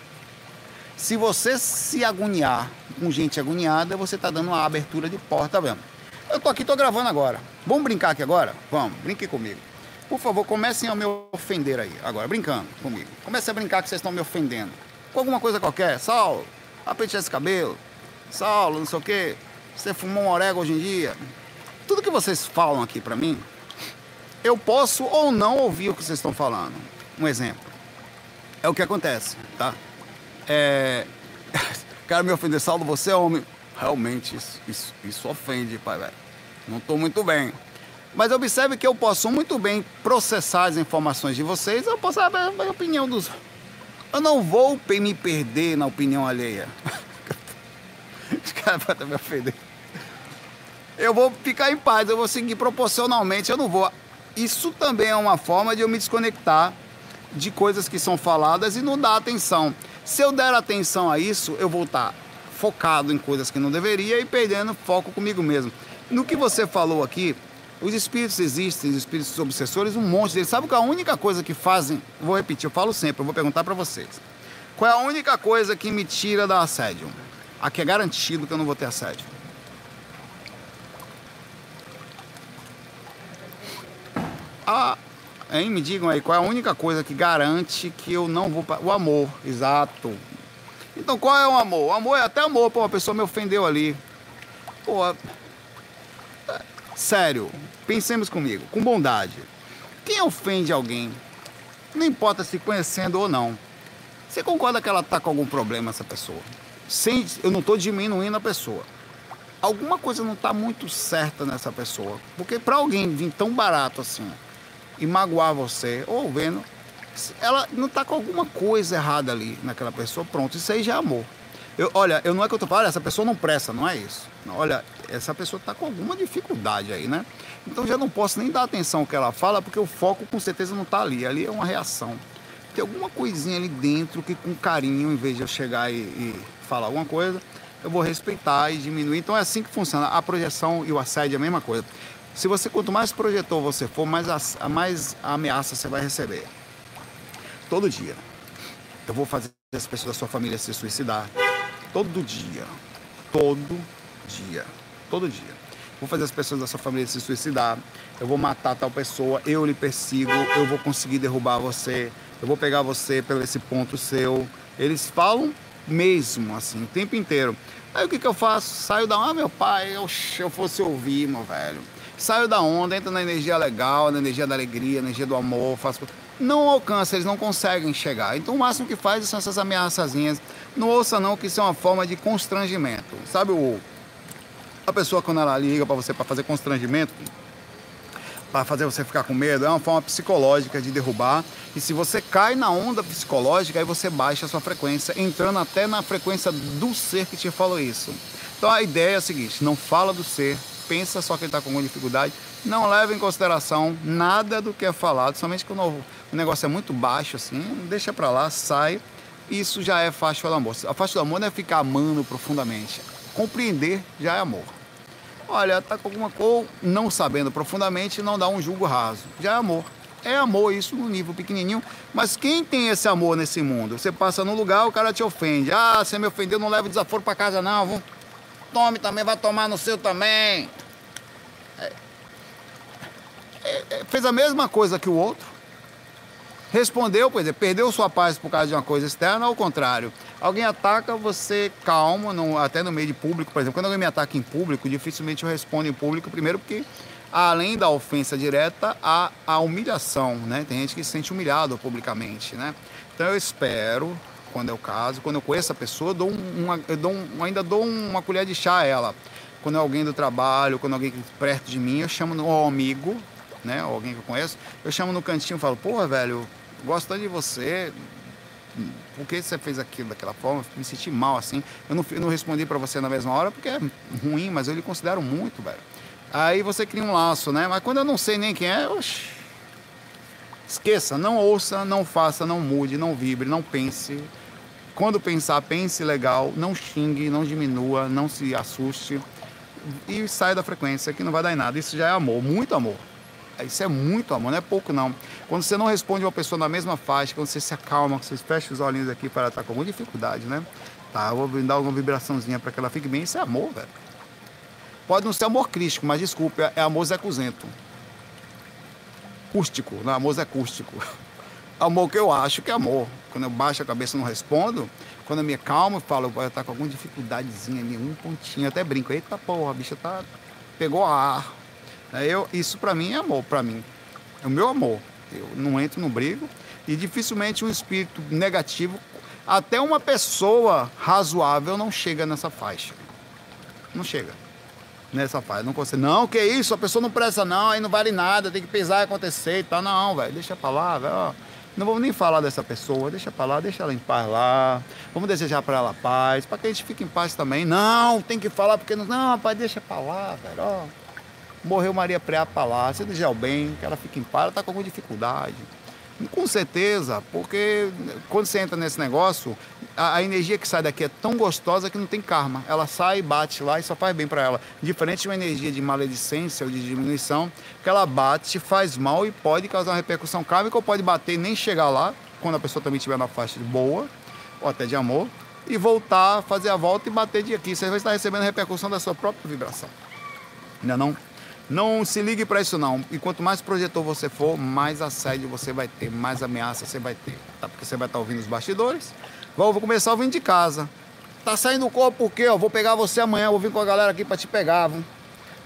Se você se agoniar com gente agoniada, você está dando uma abertura de porta, vendo? Eu tô aqui, tô gravando agora. Vamos brincar aqui agora? Vamos, brinque comigo. Por favor, comecem a me ofender aí, agora, brincando comigo. Comece a brincar que vocês estão me ofendendo. Com alguma coisa qualquer. Saulo, apentear esse cabelo. Saulo, não sei o quê. Você fumou um orégano hoje em dia. Tudo que vocês falam aqui pra mim, eu posso ou não ouvir o que vocês estão falando. Um exemplo. É o que acontece, tá? É... Cara, me ofender, Saulo, você é homem. Realmente, isso, isso, isso ofende, pai, velho. Não estou muito bem. Mas observe que eu posso muito bem processar as informações de vocês, eu posso saber a opinião dos. Eu não vou me perder na opinião alheia. Os caras podem me ofender. Eu vou ficar em paz, eu vou seguir proporcionalmente, eu não vou. Isso também é uma forma de eu me desconectar de coisas que são faladas e não dar atenção. Se eu der atenção a isso, eu vou estar focado em coisas que não deveria e perdendo foco comigo mesmo. No que você falou aqui, os espíritos existem, os espíritos obsessores, um monte deles. Sabe qual é a única coisa que fazem? Vou repetir, eu falo sempre, eu vou perguntar para vocês. Qual é a única coisa que me tira da assédio? Aqui é garantido que eu não vou ter assédio. Ah, hein? Me digam aí, qual é a única coisa que garante que eu não vou. O amor, exato. Então qual é o amor? O amor é até amor, pô, uma pessoa me ofendeu ali. Pô, sério, pensemos comigo, com bondade. Quem ofende alguém, não importa se conhecendo ou não, você concorda que ela está com algum problema, essa pessoa? Sem, eu não estou diminuindo a pessoa. Alguma coisa não está muito certa nessa pessoa. Porque para alguém vir tão barato assim e magoar você, ou vendo, ela não está com alguma coisa errada ali naquela pessoa, pronto, isso aí já é amor. Eu, olha, eu não é que eu tô falando, essa pessoa não presta, não é isso. Olha, essa pessoa está com alguma dificuldade aí, né? Então já não posso nem dar atenção ao que ela fala, porque o foco com certeza não está ali. Ali é uma reação. Tem alguma coisinha ali dentro que com carinho, em vez de eu chegar e, e falar alguma coisa, eu vou respeitar e diminuir. Então é assim que funciona. A projeção e o assédio é a mesma coisa. Se você, quanto mais projetor você for, mais a, mais ameaça você vai receber. Todo dia. Eu vou fazer as pessoas da sua família se suicidar. Todo dia. Todo dia. Todo dia. Vou fazer as pessoas da sua família se suicidar. Eu vou matar tal pessoa. Eu lhe persigo. Eu vou conseguir derrubar você. Eu vou pegar você pelo esse ponto seu. Eles falam mesmo, assim, o tempo inteiro. Aí o que, que eu faço? Saio da. Ah, meu pai, eu fosse ouvir, meu velho. Saio da onda, entra na energia legal, na energia da alegria, na energia do amor, faço não alcança, eles não conseguem chegar. Então o máximo que faz são essas ameaçazinhas. Não ouça não que isso é uma forma de constrangimento. Sabe o a pessoa quando ela liga para você para fazer constrangimento, para fazer você ficar com medo, é uma forma psicológica de derrubar. E se você cai na onda psicológica, aí você baixa a sua frequência, entrando até na frequência do ser que te falou isso. Então a ideia é a seguinte: não fala do ser, pensa só que ele está com alguma dificuldade, não leva em consideração nada do que é falado, somente quando o negócio é muito baixo, assim, deixa para lá, sai. Isso já é faixa do amor. A faixa do amor não é ficar amando profundamente. Compreender já é amor. Olha, tá com alguma coisa, não sabendo profundamente, não dá um julgo raso. Já é amor. É amor isso no nível pequenininho. Mas quem tem esse amor nesse mundo? Você passa num lugar, o cara te ofende. Ah, você me ofendeu, não leva desaforo para casa não. Tome também, vai tomar no seu também. É, é, fez a mesma coisa que o outro, respondeu, pois é, perdeu sua paz por causa de uma coisa externa, ao contrário. Alguém ataca, você calma, até no meio de público, por exemplo, quando alguém me ataca em público, dificilmente eu respondo em público, primeiro porque além da ofensa direta, há a humilhação, né? Tem gente que se sente humilhado publicamente, né? Então eu espero, quando é o caso, quando eu conheço a pessoa, eu dou uma, eu dou um, ainda dou uma colher de chá a ela. Quando é alguém do trabalho, quando é alguém perto de mim, eu chamo um amigo, né, alguém que eu conheço, eu chamo no cantinho e falo, porra, velho, gosto de você, por que você fez aquilo daquela forma? Me senti mal assim. Eu não, eu não respondi para você na mesma hora porque é ruim, mas eu lhe considero muito, velho. Aí você cria um laço, né? Mas quando eu não sei nem quem é, oxi. Esqueça, não ouça, não faça, não mude, não vibre, não pense. Quando pensar, pense legal, não xingue, não diminua, não se assuste e saia da frequência que não vai dar em nada. Isso já é amor, muito amor. Isso é muito amor, não é pouco não. Quando você não responde uma pessoa na mesma faixa, quando você se acalma, você fecha os olhinhos aqui para estar com alguma dificuldade, né? Tá, eu vou dar alguma vibraçãozinha para que ela fique bem, isso é amor, velho. Pode não ser amor crístico, mas desculpe, é amor zecuzento. Acústico, não, amor acústico. Amor que eu acho que é amor. Quando eu baixo a cabeça e não respondo, quando eu me acalmo, eu falo, eu estar com alguma dificuldadezinha ali, um pontinho, até brinco, eita porra, a bicha tá, pegou ar. Eu, isso para mim é amor, para mim. É o meu amor. Eu não entro no brigo e dificilmente um espírito negativo, até uma pessoa razoável não chega nessa faixa. Não chega nessa faixa. Não consegue. Não, que isso, a pessoa não presta não, aí não vale nada, tem que pesar e acontecer e tal. Não, velho, deixa pra lá, velho. Não vamos nem falar dessa pessoa, deixa pra lá, deixa ela em paz lá. Vamos desejar para ela paz, para que a gente fique em paz também. Não, tem que falar porque não. Não, pai, deixa pra lá, velho. Ó, morreu Maria Preá pra lá. Se desejar o bem, que ela fique em paz, ela tá com alguma dificuldade. Com certeza, porque quando você entra nesse negócio, a, a, energia que sai daqui é tão gostosa que não tem karma. Ela sai, bate lá e só faz bem para ela. Diferente de uma energia de maledicência ou de diminuição, que ela bate, faz mal e pode causar uma repercussão kármica ou pode bater nem chegar lá, quando a pessoa também estiver na faixa de boa ou até de amor, e voltar, fazer a volta e bater de aqui. Você vai estar recebendo a repercussão da sua própria vibração. Ainda não? Não se ligue para isso não. E quanto mais projetor você for, mais assédio você vai ter, mais ameaça você vai ter. Tá? Porque você vai estar ouvindo os bastidores, Vou, começar ouvindo de casa. Tá saindo o corpo porque, ó, vou pegar você amanhã, vou vir com a galera aqui para te pegar, viu?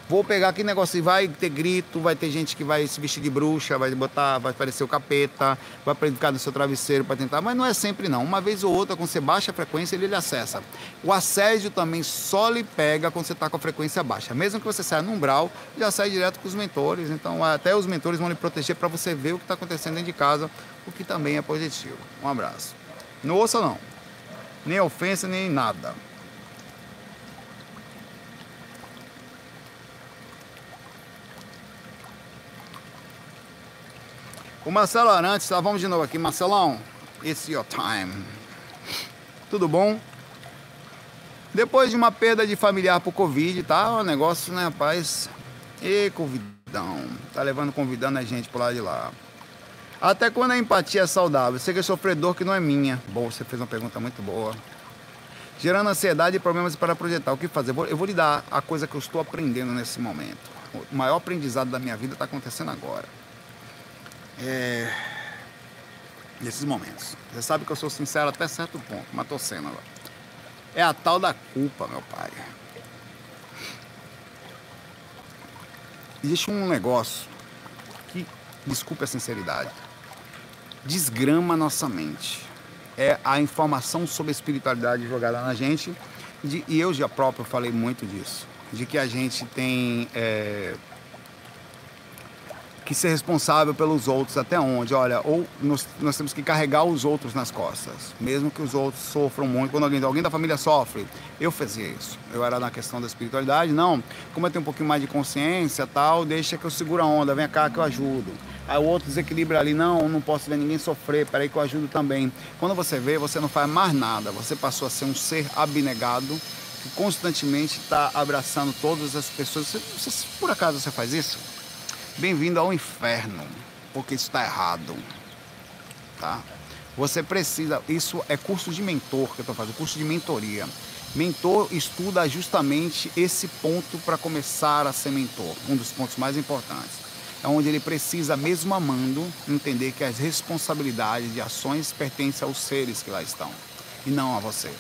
Vou pegar aqui negócio, vai ter grito, vai ter gente que vai se vestir de bruxa, vai botar, vai aparecer o capeta, vai predicar no seu travesseiro para tentar, mas não é sempre não. Uma vez ou outra, quando você baixa a frequência, ele lhe acessa. O assédio também só lhe pega quando você está com a frequência baixa. Mesmo que você saia no umbral, já sai direto com os mentores. Então, até os mentores vão lhe proteger para você ver o que está acontecendo dentro de casa, o que também é positivo. Um abraço. Não ouça não. Nem ofensa, nem nada. O Marcelo Arantes, tá, vamos de novo aqui. Marcelão, it's your time. Tudo bom? Depois de uma perda de familiar por Covid, tá? O negócio, né, rapaz? E convidão. Tá levando, convidando a gente pro lado de lá. Até quando a empatia é saudável? Sei que é sofredor que não é minha. Bom, você fez uma pergunta muito boa. Gerando ansiedade e problemas para projetar. O que fazer? Eu vou lhe dar a coisa que eu estou aprendendo nesse momento. O maior aprendizado da minha vida está acontecendo agora. É... Nesses momentos. Você sabe que eu sou sincero até certo ponto, mas estou sendo agora. É a tal da culpa, meu pai. Existe um negócio que, desculpe a sinceridade, desgrama nossa mente. É a informação sobre a espiritualidade jogada na gente. De, e eu já próprio falei muito disso. De que a gente tem é, que ser responsável pelos outros até onde? Olha, ou nós, nós, temos que carregar os outros nas costas, mesmo que os outros sofram muito. Quando alguém, alguém da família sofre, eu fazia isso. Eu era na questão da espiritualidade, não. Como eu tenho um pouquinho mais de consciência, tal, deixa que eu seguro a onda, vem cá que eu ajudo. Aí o outro desequilibra ali, não, não posso ver ninguém sofrer, peraí que eu ajudo também. Quando você vê, você não faz mais nada, você passou a ser um ser abnegado que constantemente está abraçando todas as pessoas. Você, você, por acaso você faz isso? Bem-vindo ao inferno, porque isso está errado, tá? Você precisa, isso é curso de mentor que eu estou fazendo, curso de mentoria. Mentor estuda justamente esse ponto para começar a ser mentor, um dos pontos mais importantes. É onde ele precisa, mesmo amando, entender que as responsabilidades de ações pertencem aos seres que lá estão e não a você.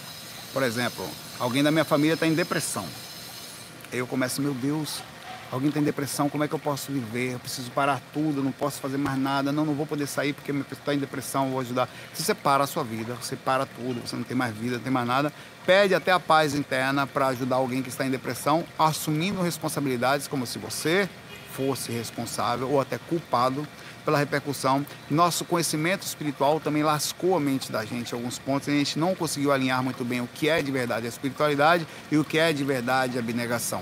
Por exemplo, alguém da minha família está em depressão. Eu começo, meu Deus, Alguém tem depressão, como é que eu posso viver? Eu preciso parar tudo, não posso fazer mais nada, não, não vou poder sair porque está em depressão, vou ajudar. Se você para a sua vida, você para tudo, você não tem mais vida, não tem mais nada, pede até a paz interna para ajudar alguém que está em depressão, assumindo responsabilidades como se você fosse responsável ou até culpado pela repercussão. Nosso conhecimento espiritual também lascou a mente da gente em alguns pontos e a gente não conseguiu alinhar muito bem o que é de verdade a espiritualidade e o que é de verdade a abnegação.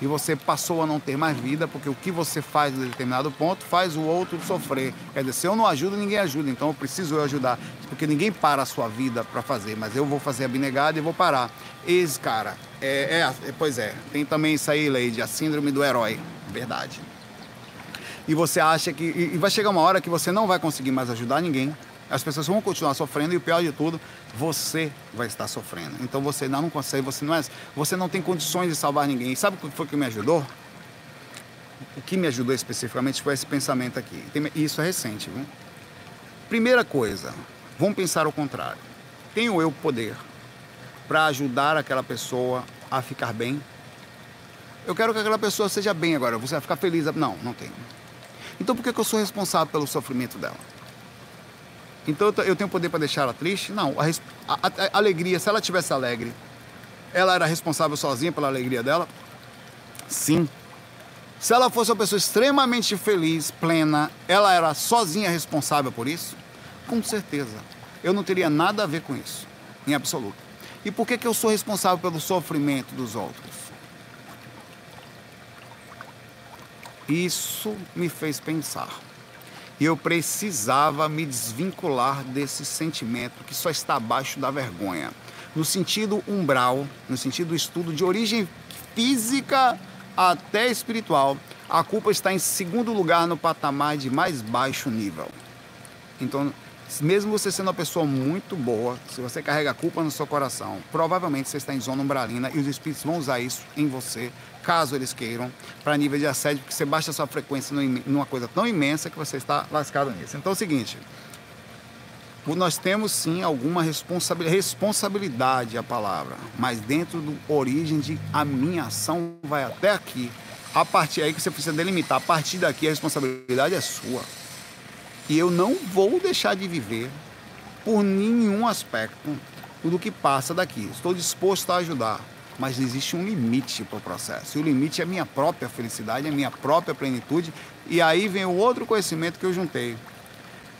E você passou a não ter mais vida, porque o que você faz em determinado ponto faz o outro sofrer. Quer dizer, se eu não ajudo, ninguém ajuda, então eu preciso eu ajudar, porque ninguém para a sua vida para fazer, mas eu vou fazer abnegado e vou parar. Esse cara, é, é, pois é, tem também isso aí, Leide, a síndrome do herói, verdade. E você acha que. E vai chegar uma hora que você não vai conseguir mais ajudar ninguém, as pessoas vão continuar sofrendo e o pior de tudo, você vai estar sofrendo. Então você não consegue, você não, é, você não tem condições de salvar ninguém. E sabe o que foi que me ajudou? O que me ajudou especificamente foi esse pensamento aqui. Isso é recente, viu? Primeira coisa, vamos pensar o contrário. Tenho eu poder para ajudar aquela pessoa a ficar bem? Eu quero que aquela pessoa seja bem agora. Você vai ficar feliz? Não, não tenho. Então por que eu sou responsável pelo sofrimento dela? Então eu tenho poder para deixar ela triste? Não. A, a, a, alegria, se ela tivesse alegre, ela era responsável sozinha pela alegria dela? Sim. Se ela fosse uma pessoa extremamente feliz, plena, ela era sozinha responsável por isso? Com certeza. Eu não teria nada a ver com isso, em absoluto. E por que, que eu sou responsável pelo sofrimento dos outros? Isso me fez pensar. Eu precisava me desvincular desse sentimento que só está abaixo da vergonha. No sentido umbral, no sentido do estudo de origem física até espiritual, a culpa está em segundo lugar no patamar de mais baixo nível. Então, mesmo você sendo uma pessoa muito boa, se você carrega a culpa no seu coração, provavelmente você está em zona umbralina e os espíritos vão usar isso em você, caso eles queiram, para nível de assédio, porque você baixa a sua frequência numa coisa tão imensa que você está lascado nisso. Então é o seguinte, nós temos sim alguma responsabilidade, responsabilidade a palavra, mas dentro do origem de a minha ação vai até aqui. A partir aí que você precisa delimitar, a partir daqui a responsabilidade é sua. E eu não vou deixar de viver por nenhum aspecto do que passa daqui. Estou disposto a ajudar, mas existe um limite para o processo. E o limite é a minha própria felicidade, a minha própria plenitude. E aí vem o outro conhecimento que eu juntei.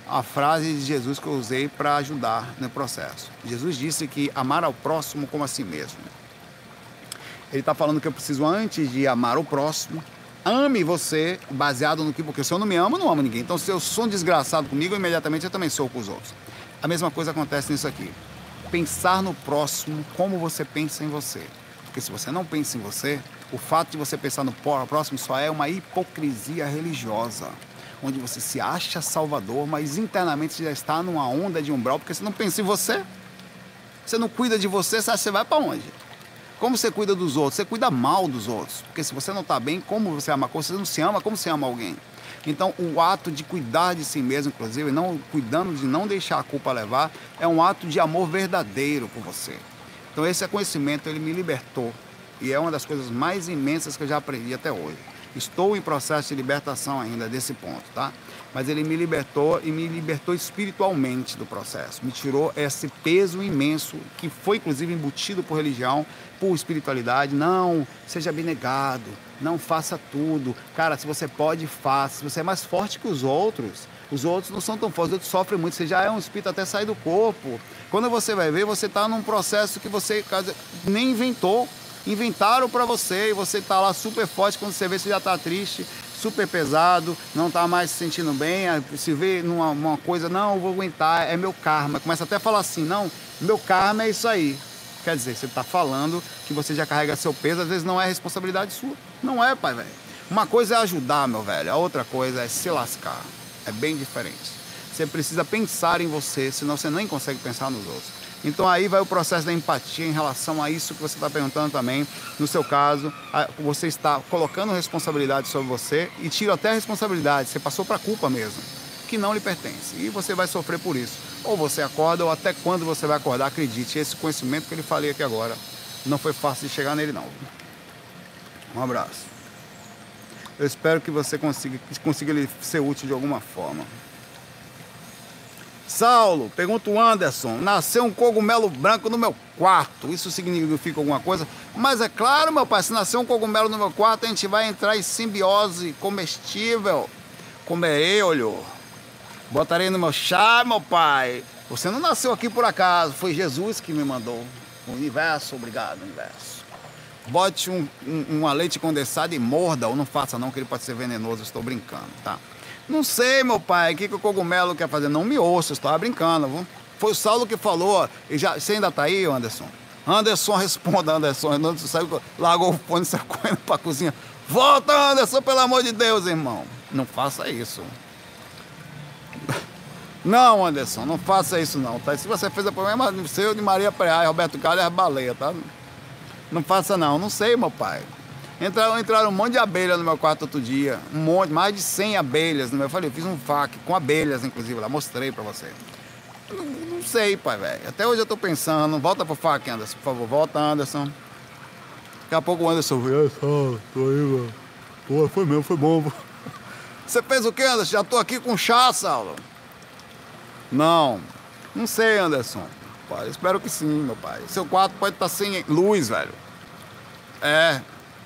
A frase de Jesus que eu usei para ajudar no processo. Jesus disse que amar ao próximo como a si mesmo. Ele está falando que eu preciso, antes de amar o próximo, ame você baseado no que. Porque se eu não me amo, eu não amo ninguém. Então, se eu sou um desgraçado comigo, imediatamente eu também sou com os outros. A mesma coisa acontece nisso aqui. Pensar no próximo como você pensa em você. Porque se você não pensa em você, o fato de você pensar no próximo só é uma hipocrisia religiosa. Onde você se acha salvador, mas internamente já está numa onda de umbral, porque você não pensa em você. Você não cuida de você, você vai para onde? Como você cuida dos outros? Você cuida mal dos outros. Porque se você não está bem, como você ama? Como você não se ama, como você ama alguém? Então, o ato de cuidar de si mesmo, inclusive, não cuidando de não deixar a culpa levar, é um ato de amor verdadeiro por você. Então, esse conhecimento ele me libertou e é uma das coisas mais imensas que eu já aprendi até hoje. Estou em processo de libertação ainda desse ponto, tá? Mas ele me libertou e me libertou espiritualmente do processo. Me tirou esse peso imenso que foi inclusive embutido por religião, por espiritualidade. Não, seja abnegado, não faça tudo. Cara, se você pode, faça. Se você é mais forte que os outros, os outros não são tão fortes, os outros sofrem muito. Você já é um espírito até sair do corpo. Quando você vai ver, você está num processo que você nem inventou inventaram para você e você está lá super forte, quando você vê você já está triste, super pesado, não está mais se sentindo bem, se vê numa coisa, não, vou aguentar, é meu karma. Começa até a falar assim, não, meu karma é isso aí. Quer dizer, você está falando que você já carrega seu peso, às vezes não é responsabilidade sua. Não é, pai, velho. Uma coisa é ajudar, meu velho, a outra coisa é se lascar. É bem diferente. Você precisa pensar em você, senão você nem consegue pensar nos outros. Então aí vai o processo da empatia em relação a isso que você está perguntando também. No seu caso, você está colocando responsabilidade sobre você e tira até a responsabilidade, você passou para a culpa mesmo, que não lhe pertence. E você vai sofrer por isso. Ou você acorda, ou até quando você vai acordar, acredite, esse conhecimento que ele falei aqui agora, não foi fácil de chegar nele não. Um abraço. Eu espero que você consiga, consiga ser útil de alguma forma. Saulo, pergunta o Anderson, nasceu um cogumelo branco no meu quarto. Isso significa alguma coisa? Mas é claro, meu pai, se nascer um cogumelo no meu quarto, a gente vai entrar em simbiose comestível. Comerei, olho. Botarei no meu chá, meu pai. Você não nasceu aqui por acaso, foi Jesus que me mandou. O universo, obrigado, universo. bote um, um, uma leite condensada e morda, ou não faça não, que ele pode ser venenoso, estou brincando, tá? Não sei, meu pai, o que, que o cogumelo quer fazer? Não me ouça, estou brincando, viu? Foi o Saulo que falou, e já, você ainda tá aí, Anderson? Anderson, responda, Anderson. Anderson saiu, largou o fone, saiu correndo pra cozinha. Volta, Anderson, pelo amor de Deus, irmão. Não faça isso. Não, Anderson, não faça isso não, tá? Se você fez o problema seu de Maria Preá e Roberto Carlos é baleia, tá? Não faça não, não sei, meu pai. Entraram, entraram um monte de abelhas no meu quarto outro dia. Um monte, mais de 100 abelhas no meu. Eu falei, eu fiz um fac com abelhas, inclusive, lá, mostrei pra você. Não, não sei, pai, velho. Até hoje eu tô pensando. Volta pro fac, Anderson, por favor. Volta, Anderson. Daqui a pouco o Anderson veio. só, tô aí, mano. Pô, foi mesmo, foi bom. Você fez o quê, Anderson? Já tô aqui com chá, Saulo. Não, não sei, Anderson. Pai, espero que sim, meu pai. Seu quarto pode estar tá sem luz, velho. É.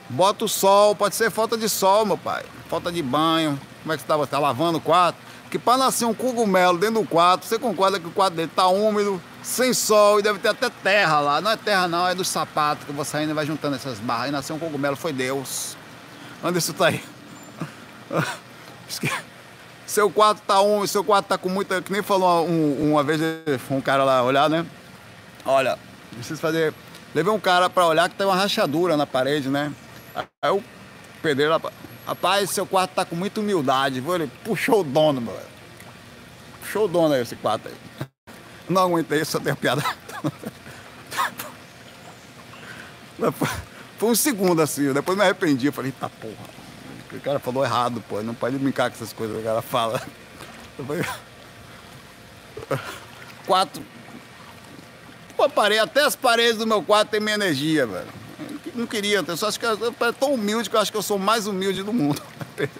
Bota o sol, pode ser falta de sol, meu pai. Falta de banho. Como é que você tá? Você tá lavando o quarto? Que para nascer um cogumelo dentro do quarto, você concorda que o quarto dele tá úmido, sem sol e deve ter até terra lá. Não é terra não, é dos sapatos que você ainda vai juntando essas barras. E nasceu um cogumelo, foi Deus. Anderson tá aí. Seu quarto tá um, seu quarto tá com muita. Que nem falou um, uma vez, um cara lá olhar, né? Olha, preciso fazer. Levei um cara pra olhar que tem uma rachadura na parede, né? Aí o pedreiro rapaz, seu quarto tá com muita humildade. Ele puxou o dono, meu. Puxou o dono aí, esse quarto aí. Não aguentei, só tenho piada. Foi um segundo assim, depois me arrependi. Eu falei, tá porra. O cara falou errado, pô. Não pode brincar com essas coisas que o cara fala. Quatro. Pô, parei, até as paredes do meu quarto tem minha energia, velho. Não queria, eu só acho que eu tão humilde que eu acho que eu sou mais humilde do mundo.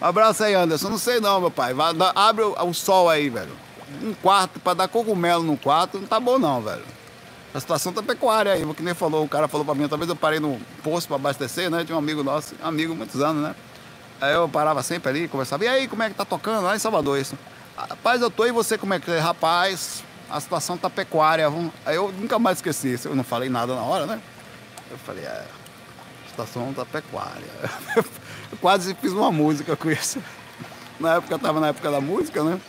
Abraço aí, Anderson. Não sei não, meu pai. Vai, abre o, o sol aí, velho. Um quarto para dar cogumelo no quarto não tá bom não, velho a situação da pecuária aí, que nem falou, o cara falou pra mim, talvez eu parei no posto para abastecer, né? Tinha um amigo nosso, amigo muitos anos, né? Aí eu parava sempre ali, conversava, e aí, como é que tá tocando lá em Salvador isso? Rapaz, eu tô e você como é que é? Rapaz, a situação tá pecuária. Vamos... Aí eu nunca mais esqueci isso, eu não falei nada na hora, né? Eu falei, é, a situação tá pecuária. eu quase fiz uma música com isso. Na época, eu tava na época da música, né?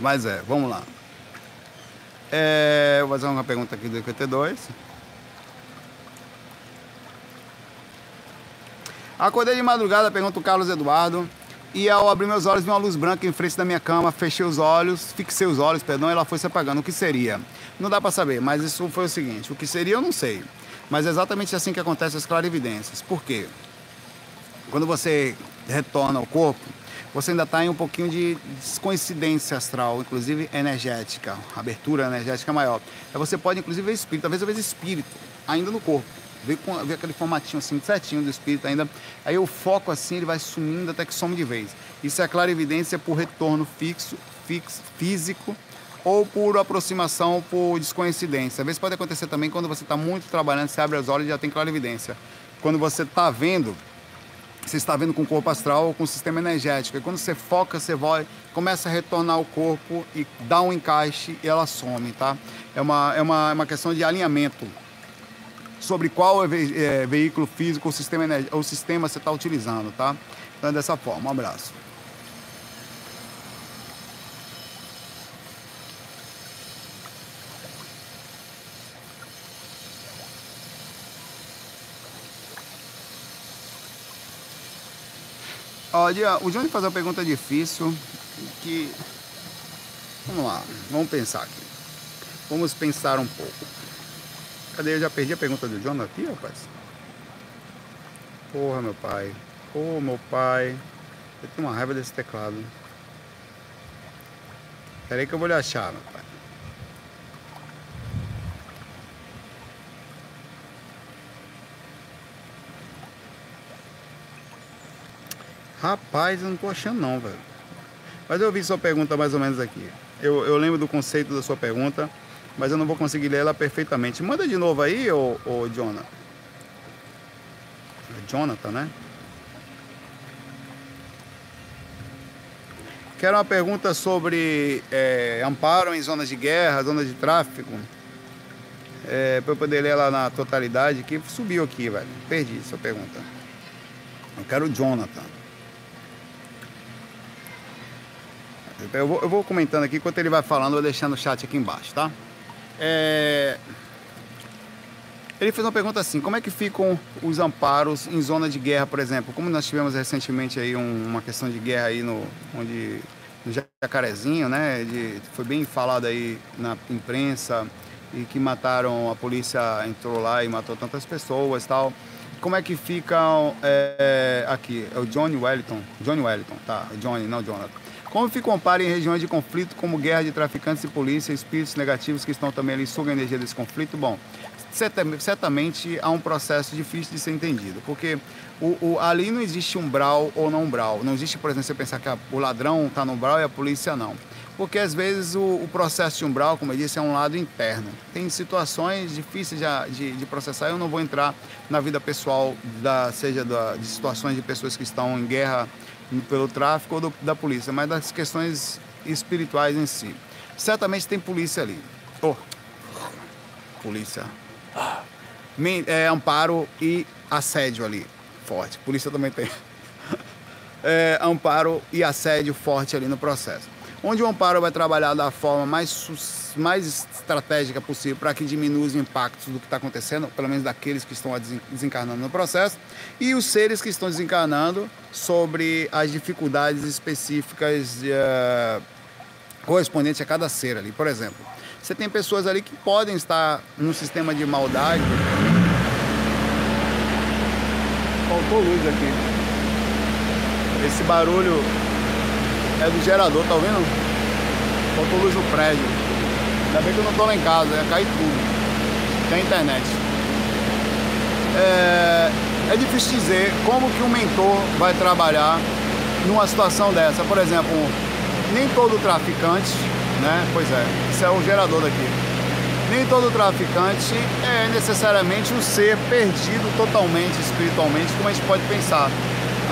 Mas é, vamos lá. É, vou fazer uma pergunta aqui do 52. Acordei de madrugada, pergunta o Carlos Eduardo. E ao abrir meus olhos, vi uma luz branca em frente da minha cama. Fechei os olhos, fixei os olhos, perdão, e ela foi se apagando. O que seria? Não dá para saber, mas isso foi o seguinte: o que seria eu não sei. Mas é exatamente assim que acontece as clarividências. Por quê? Quando você retorna ao corpo, você ainda está em um pouquinho de descoincidência astral, inclusive energética, abertura energética maior. Você pode, inclusive, ver espírito, talvez eu veja espírito ainda no corpo. Ver, com, ver aquele formatinho assim, certinho do espírito ainda. Aí o foco assim, ele vai sumindo até que some de vez. Isso é a clarividência por retorno fixo, físico ou por aproximação por descoincidência. Às vezes pode acontecer também quando você está muito trabalhando, você abre os olhos e já tem clarividência. Quando você está vendo, você está vendo com o corpo astral ou com o sistema energético. E quando você foca, você vai, começa a retornar o corpo e dá um encaixe e ela some, tá? É uma, é uma, é uma questão de alinhamento sobre qual é, é, veículo físico ou sistema, ou sistema você está utilizando, tá? Então é dessa forma. Um abraço. Olha, o Johnny faz uma pergunta difícil que. Vamos lá, vamos pensar aqui. Vamos pensar um pouco. Cadê? Eu já perdi a pergunta do Johnny aqui, rapaz? Porra, meu pai. Porra, meu pai. Eu tenho uma raiva desse teclado. Peraí que eu vou lhe achar, meu pai. Rapaz, eu não tô achando não, velho. Mas eu vi sua pergunta mais ou menos aqui. Eu, eu lembro do conceito da sua pergunta, mas eu não vou conseguir ler ela perfeitamente. Manda de novo aí, ô, ô Jonathan. É Jonathan, né? Quero uma pergunta sobre é, amparo em zonas de guerra, zonas de tráfico. É, para eu poder ler ela na totalidade, que subiu aqui, velho. Perdi essa pergunta. Eu quero o Jonathan. Eu vou, eu vou comentando aqui, enquanto ele vai falando, eu vou deixando o chat aqui embaixo, tá? É... Ele fez uma pergunta assim: como é que ficam os amparos em zona de guerra, por exemplo? Como nós tivemos recentemente aí um, uma questão de guerra aí no, onde, no Jacarezinho, né? De, foi bem falado aí na imprensa e que mataram, a polícia entrou lá e matou tantas pessoas tal. Como é que ficam é, aqui? É o Johnny Wellington. Johnny Wellington, tá? Johnny, não Jonathan. Como se compara em regiões de conflito como guerra de traficantes e polícia, espíritos negativos que estão também ali sugam a energia desse conflito? Bom, certamente há um processo difícil de ser entendido, porque o, o, ali não existe umbral ou não umbral. Não existe, por exemplo, você pensar que a, o ladrão está no umbral e a polícia não. Porque às vezes o, o, processo de umbral, como eu disse, é um lado interno. Tem situações difíceis de, de, de processar. Eu não vou entrar na vida pessoal, da, seja da, de situações de pessoas que estão em guerra pelo tráfico ou do, da polícia, mas das questões espirituais em si. Certamente tem polícia ali. Oh, polícia. É, amparo e assédio ali, forte. Polícia também tem. É, amparo e assédio forte ali no processo. Onde o amparo vai trabalhar da forma mais, mais estratégica possível para que diminua os impactos do que está acontecendo, pelo menos daqueles que estão desencarnando no processo, e os seres que estão desencarnando sobre as dificuldades específicas uh, correspondentes a cada ser ali. Por exemplo, você tem pessoas ali que podem estar no sistema de maldade. Faltou luz aqui. Esse barulho é do gerador, tá ouvindo? Faltou luz no prédio. Ainda bem que eu não tô lá em casa, ia cair tudo. Tem internet. É, é difícil dizer como que um mentor vai trabalhar numa situação dessa. Por exemplo, nem todo traficante, né? Pois é, isso é o gerador daqui. Nem todo traficante é necessariamente um ser perdido totalmente espiritualmente, como a gente pode pensar.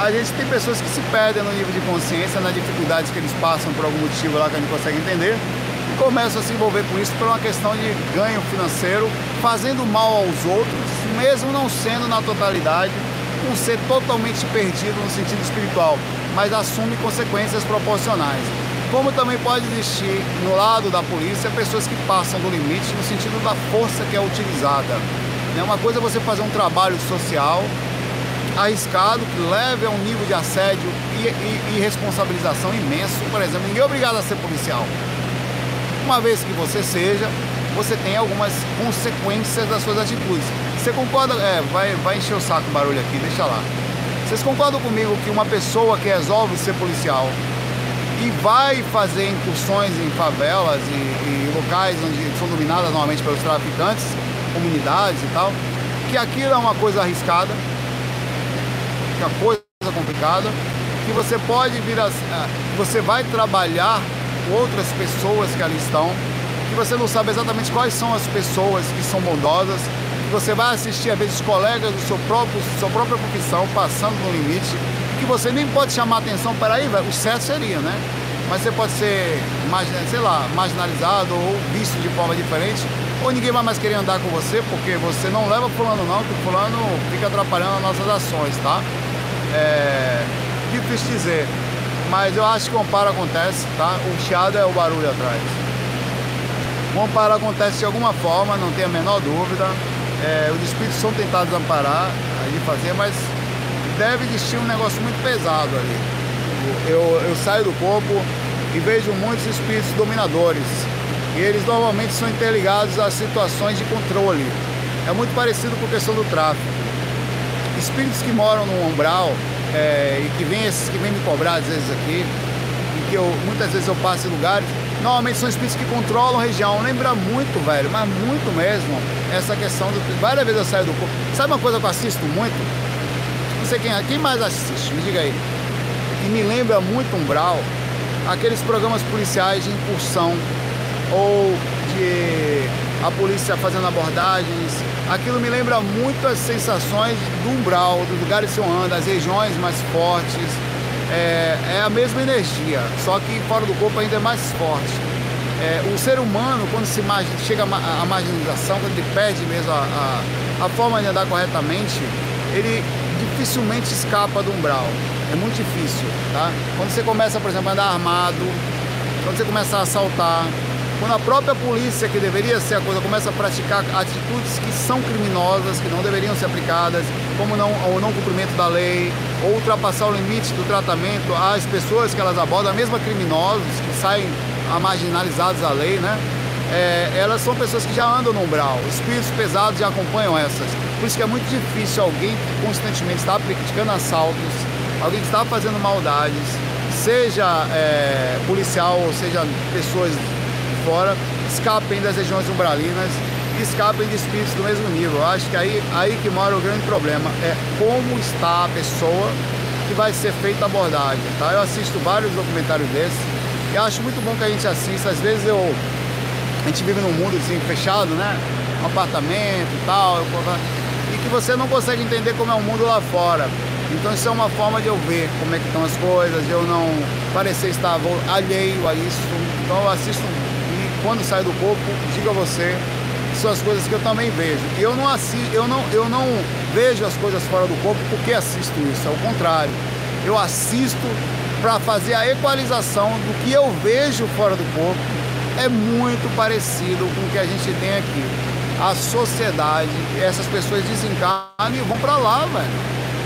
A gente tem pessoas que se perdem no nível de consciência, nas dificuldades que eles passam por algum motivo lá que a gente consegue entender, e começam a se envolver com isso por uma questão de ganho financeiro, fazendo mal aos outros, mesmo não sendo na totalidade um ser totalmente perdido no sentido espiritual, mas assume consequências proporcionais. Como também pode existir no lado da polícia pessoas que passam do limite no sentido da força que é utilizada. É uma coisa é você fazer um trabalho social arriscado, que leve a um nível de assédio e, e, e responsabilização imenso. Por exemplo, ninguém é obrigado a ser policial. Uma vez que você seja, você tem algumas consequências das suas atitudes. Você concorda? É, vai, vai encher o saco o barulho aqui, deixa lá. Vocês concordam comigo que uma pessoa que resolve ser policial e vai fazer incursões em favelas e, e locais onde são dominadas normalmente pelos traficantes, comunidades e tal, que aquilo é uma coisa arriscada, uma coisa complicada, que você pode vir a, você vai trabalhar com outras pessoas que ali estão, que você não sabe exatamente quais são as pessoas que são bondosas, que você vai assistir às vezes colegas do seu próprio sua própria profissão passando no limite, que você nem pode chamar atenção para aí, o certo seria, né? Mas você pode ser, sei lá, marginalizado ou visto de forma diferente, ou ninguém vai mais querer andar com você porque você não leva fulano não, que fulano fica atrapalhando as nossas ações, tá? É difícil dizer, mas eu acho que o amparo acontece, tá? O chiado é o barulho atrás. O amparo acontece de alguma forma, não tem a menor dúvida. É, os espíritos são tentados amparar, de fazer, mas deve existir um negócio muito pesado ali. Eu, eu saio do corpo e vejo muitos espíritos dominadores. E eles normalmente são interligados a situações de controle. É muito parecido com a questão do tráfico. Espíritos que moram no umbral é, e que vêm que vêm me cobrar às vezes aqui, e que eu, muitas vezes eu passo em lugares, normalmente são espíritos que controlam a região. Lembra muito, velho, mas muito mesmo, essa questão do. Várias vezes eu saio do corpo. Sabe uma coisa que eu assisto muito? Não sei quem, quem mais assiste, me diga aí. E me lembra muito Umbral, aqueles programas policiais de incursão ou de a polícia fazendo abordagens. Aquilo me lembra muito as sensações do umbral, dos lugares que eu ando, as regiões mais fortes. É, é, a mesma energia, só que fora do corpo ainda é mais forte. é, o ser humano, quando se chega à marginalização, quando ele perde mesmo a, a, a forma de andar corretamente, ele dificilmente escapa do umbral. É muito difícil, tá? Quando você começa, por exemplo, a andar armado, quando você começa a assaltar, quando a própria polícia, que deveria ser a coisa, começa a praticar atitudes que são criminosas, que não deveriam ser aplicadas, como não, o não cumprimento da lei, ou ultrapassar o limite do tratamento às pessoas que elas abordam, mesmo criminosos que saem marginalizados à lei, né? É, elas são pessoas que já andam no umbral, espíritos pesados já acompanham essas. Por isso que é muito difícil alguém que constantemente está praticando assaltos, alguém que está fazendo maldades, seja é, policial ou seja pessoas fora, escapem das regiões umbralinas escapem de espíritos do mesmo nível. Eu acho que aí, aí que mora o grande problema, é como está a pessoa que vai ser feita a abordagem. Tá? Eu assisto vários documentários desses e acho muito bom que a gente assista. Às vezes eu. A gente vive num mundo assim, fechado, né? Um apartamento e tal. E que você não consegue entender como é o mundo lá fora. Então isso é uma forma de eu ver como é que estão as coisas, de eu não parecer estar alheio a isso. Então eu assisto quando saio do corpo, digo a você, são as coisas que eu também vejo. E eu não assisto, eu não, eu não vejo as coisas fora do corpo porque assisto isso, é o contrário. Eu assisto para fazer a equalização do que eu vejo fora do corpo é muito parecido com o que a gente tem aqui. A sociedade, essas pessoas desencarnam e vão para lá, velho.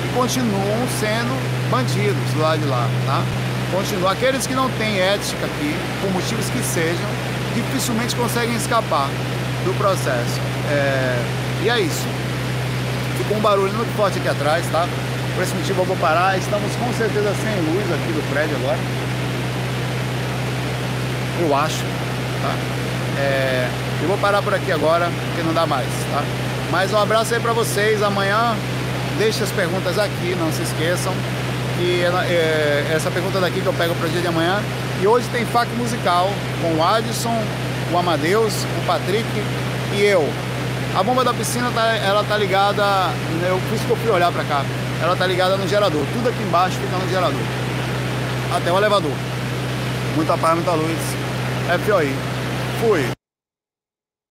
E continuam sendo bandidos do lado de lá, tá? Continuam. Aqueles que não têm ética aqui, por motivos que sejam, dificilmente conseguem escapar do processo. É... E é isso. Ficou um barulho muito forte aqui atrás, tá? Por esse motivo eu vou parar. Estamos com certeza sem luz aqui do prédio agora. Eu acho, tá? É, eu vou parar por aqui agora, porque não dá mais, tá? Mas um abraço aí para vocês. Amanhã deixe as perguntas aqui, não se esqueçam. E é, essa pergunta daqui que eu pego para o dia de amanhã. E hoje tem FAC musical com o Adson, o Amadeus, o Patrick e eu. A bomba da piscina tá, ela tá ligada, eu fiz que eu fui olhar para cá ela tá ligada no gerador. Tudo aqui embaixo fica no gerador. Até o elevador. Muita paz, muita luz. FOI. Fui.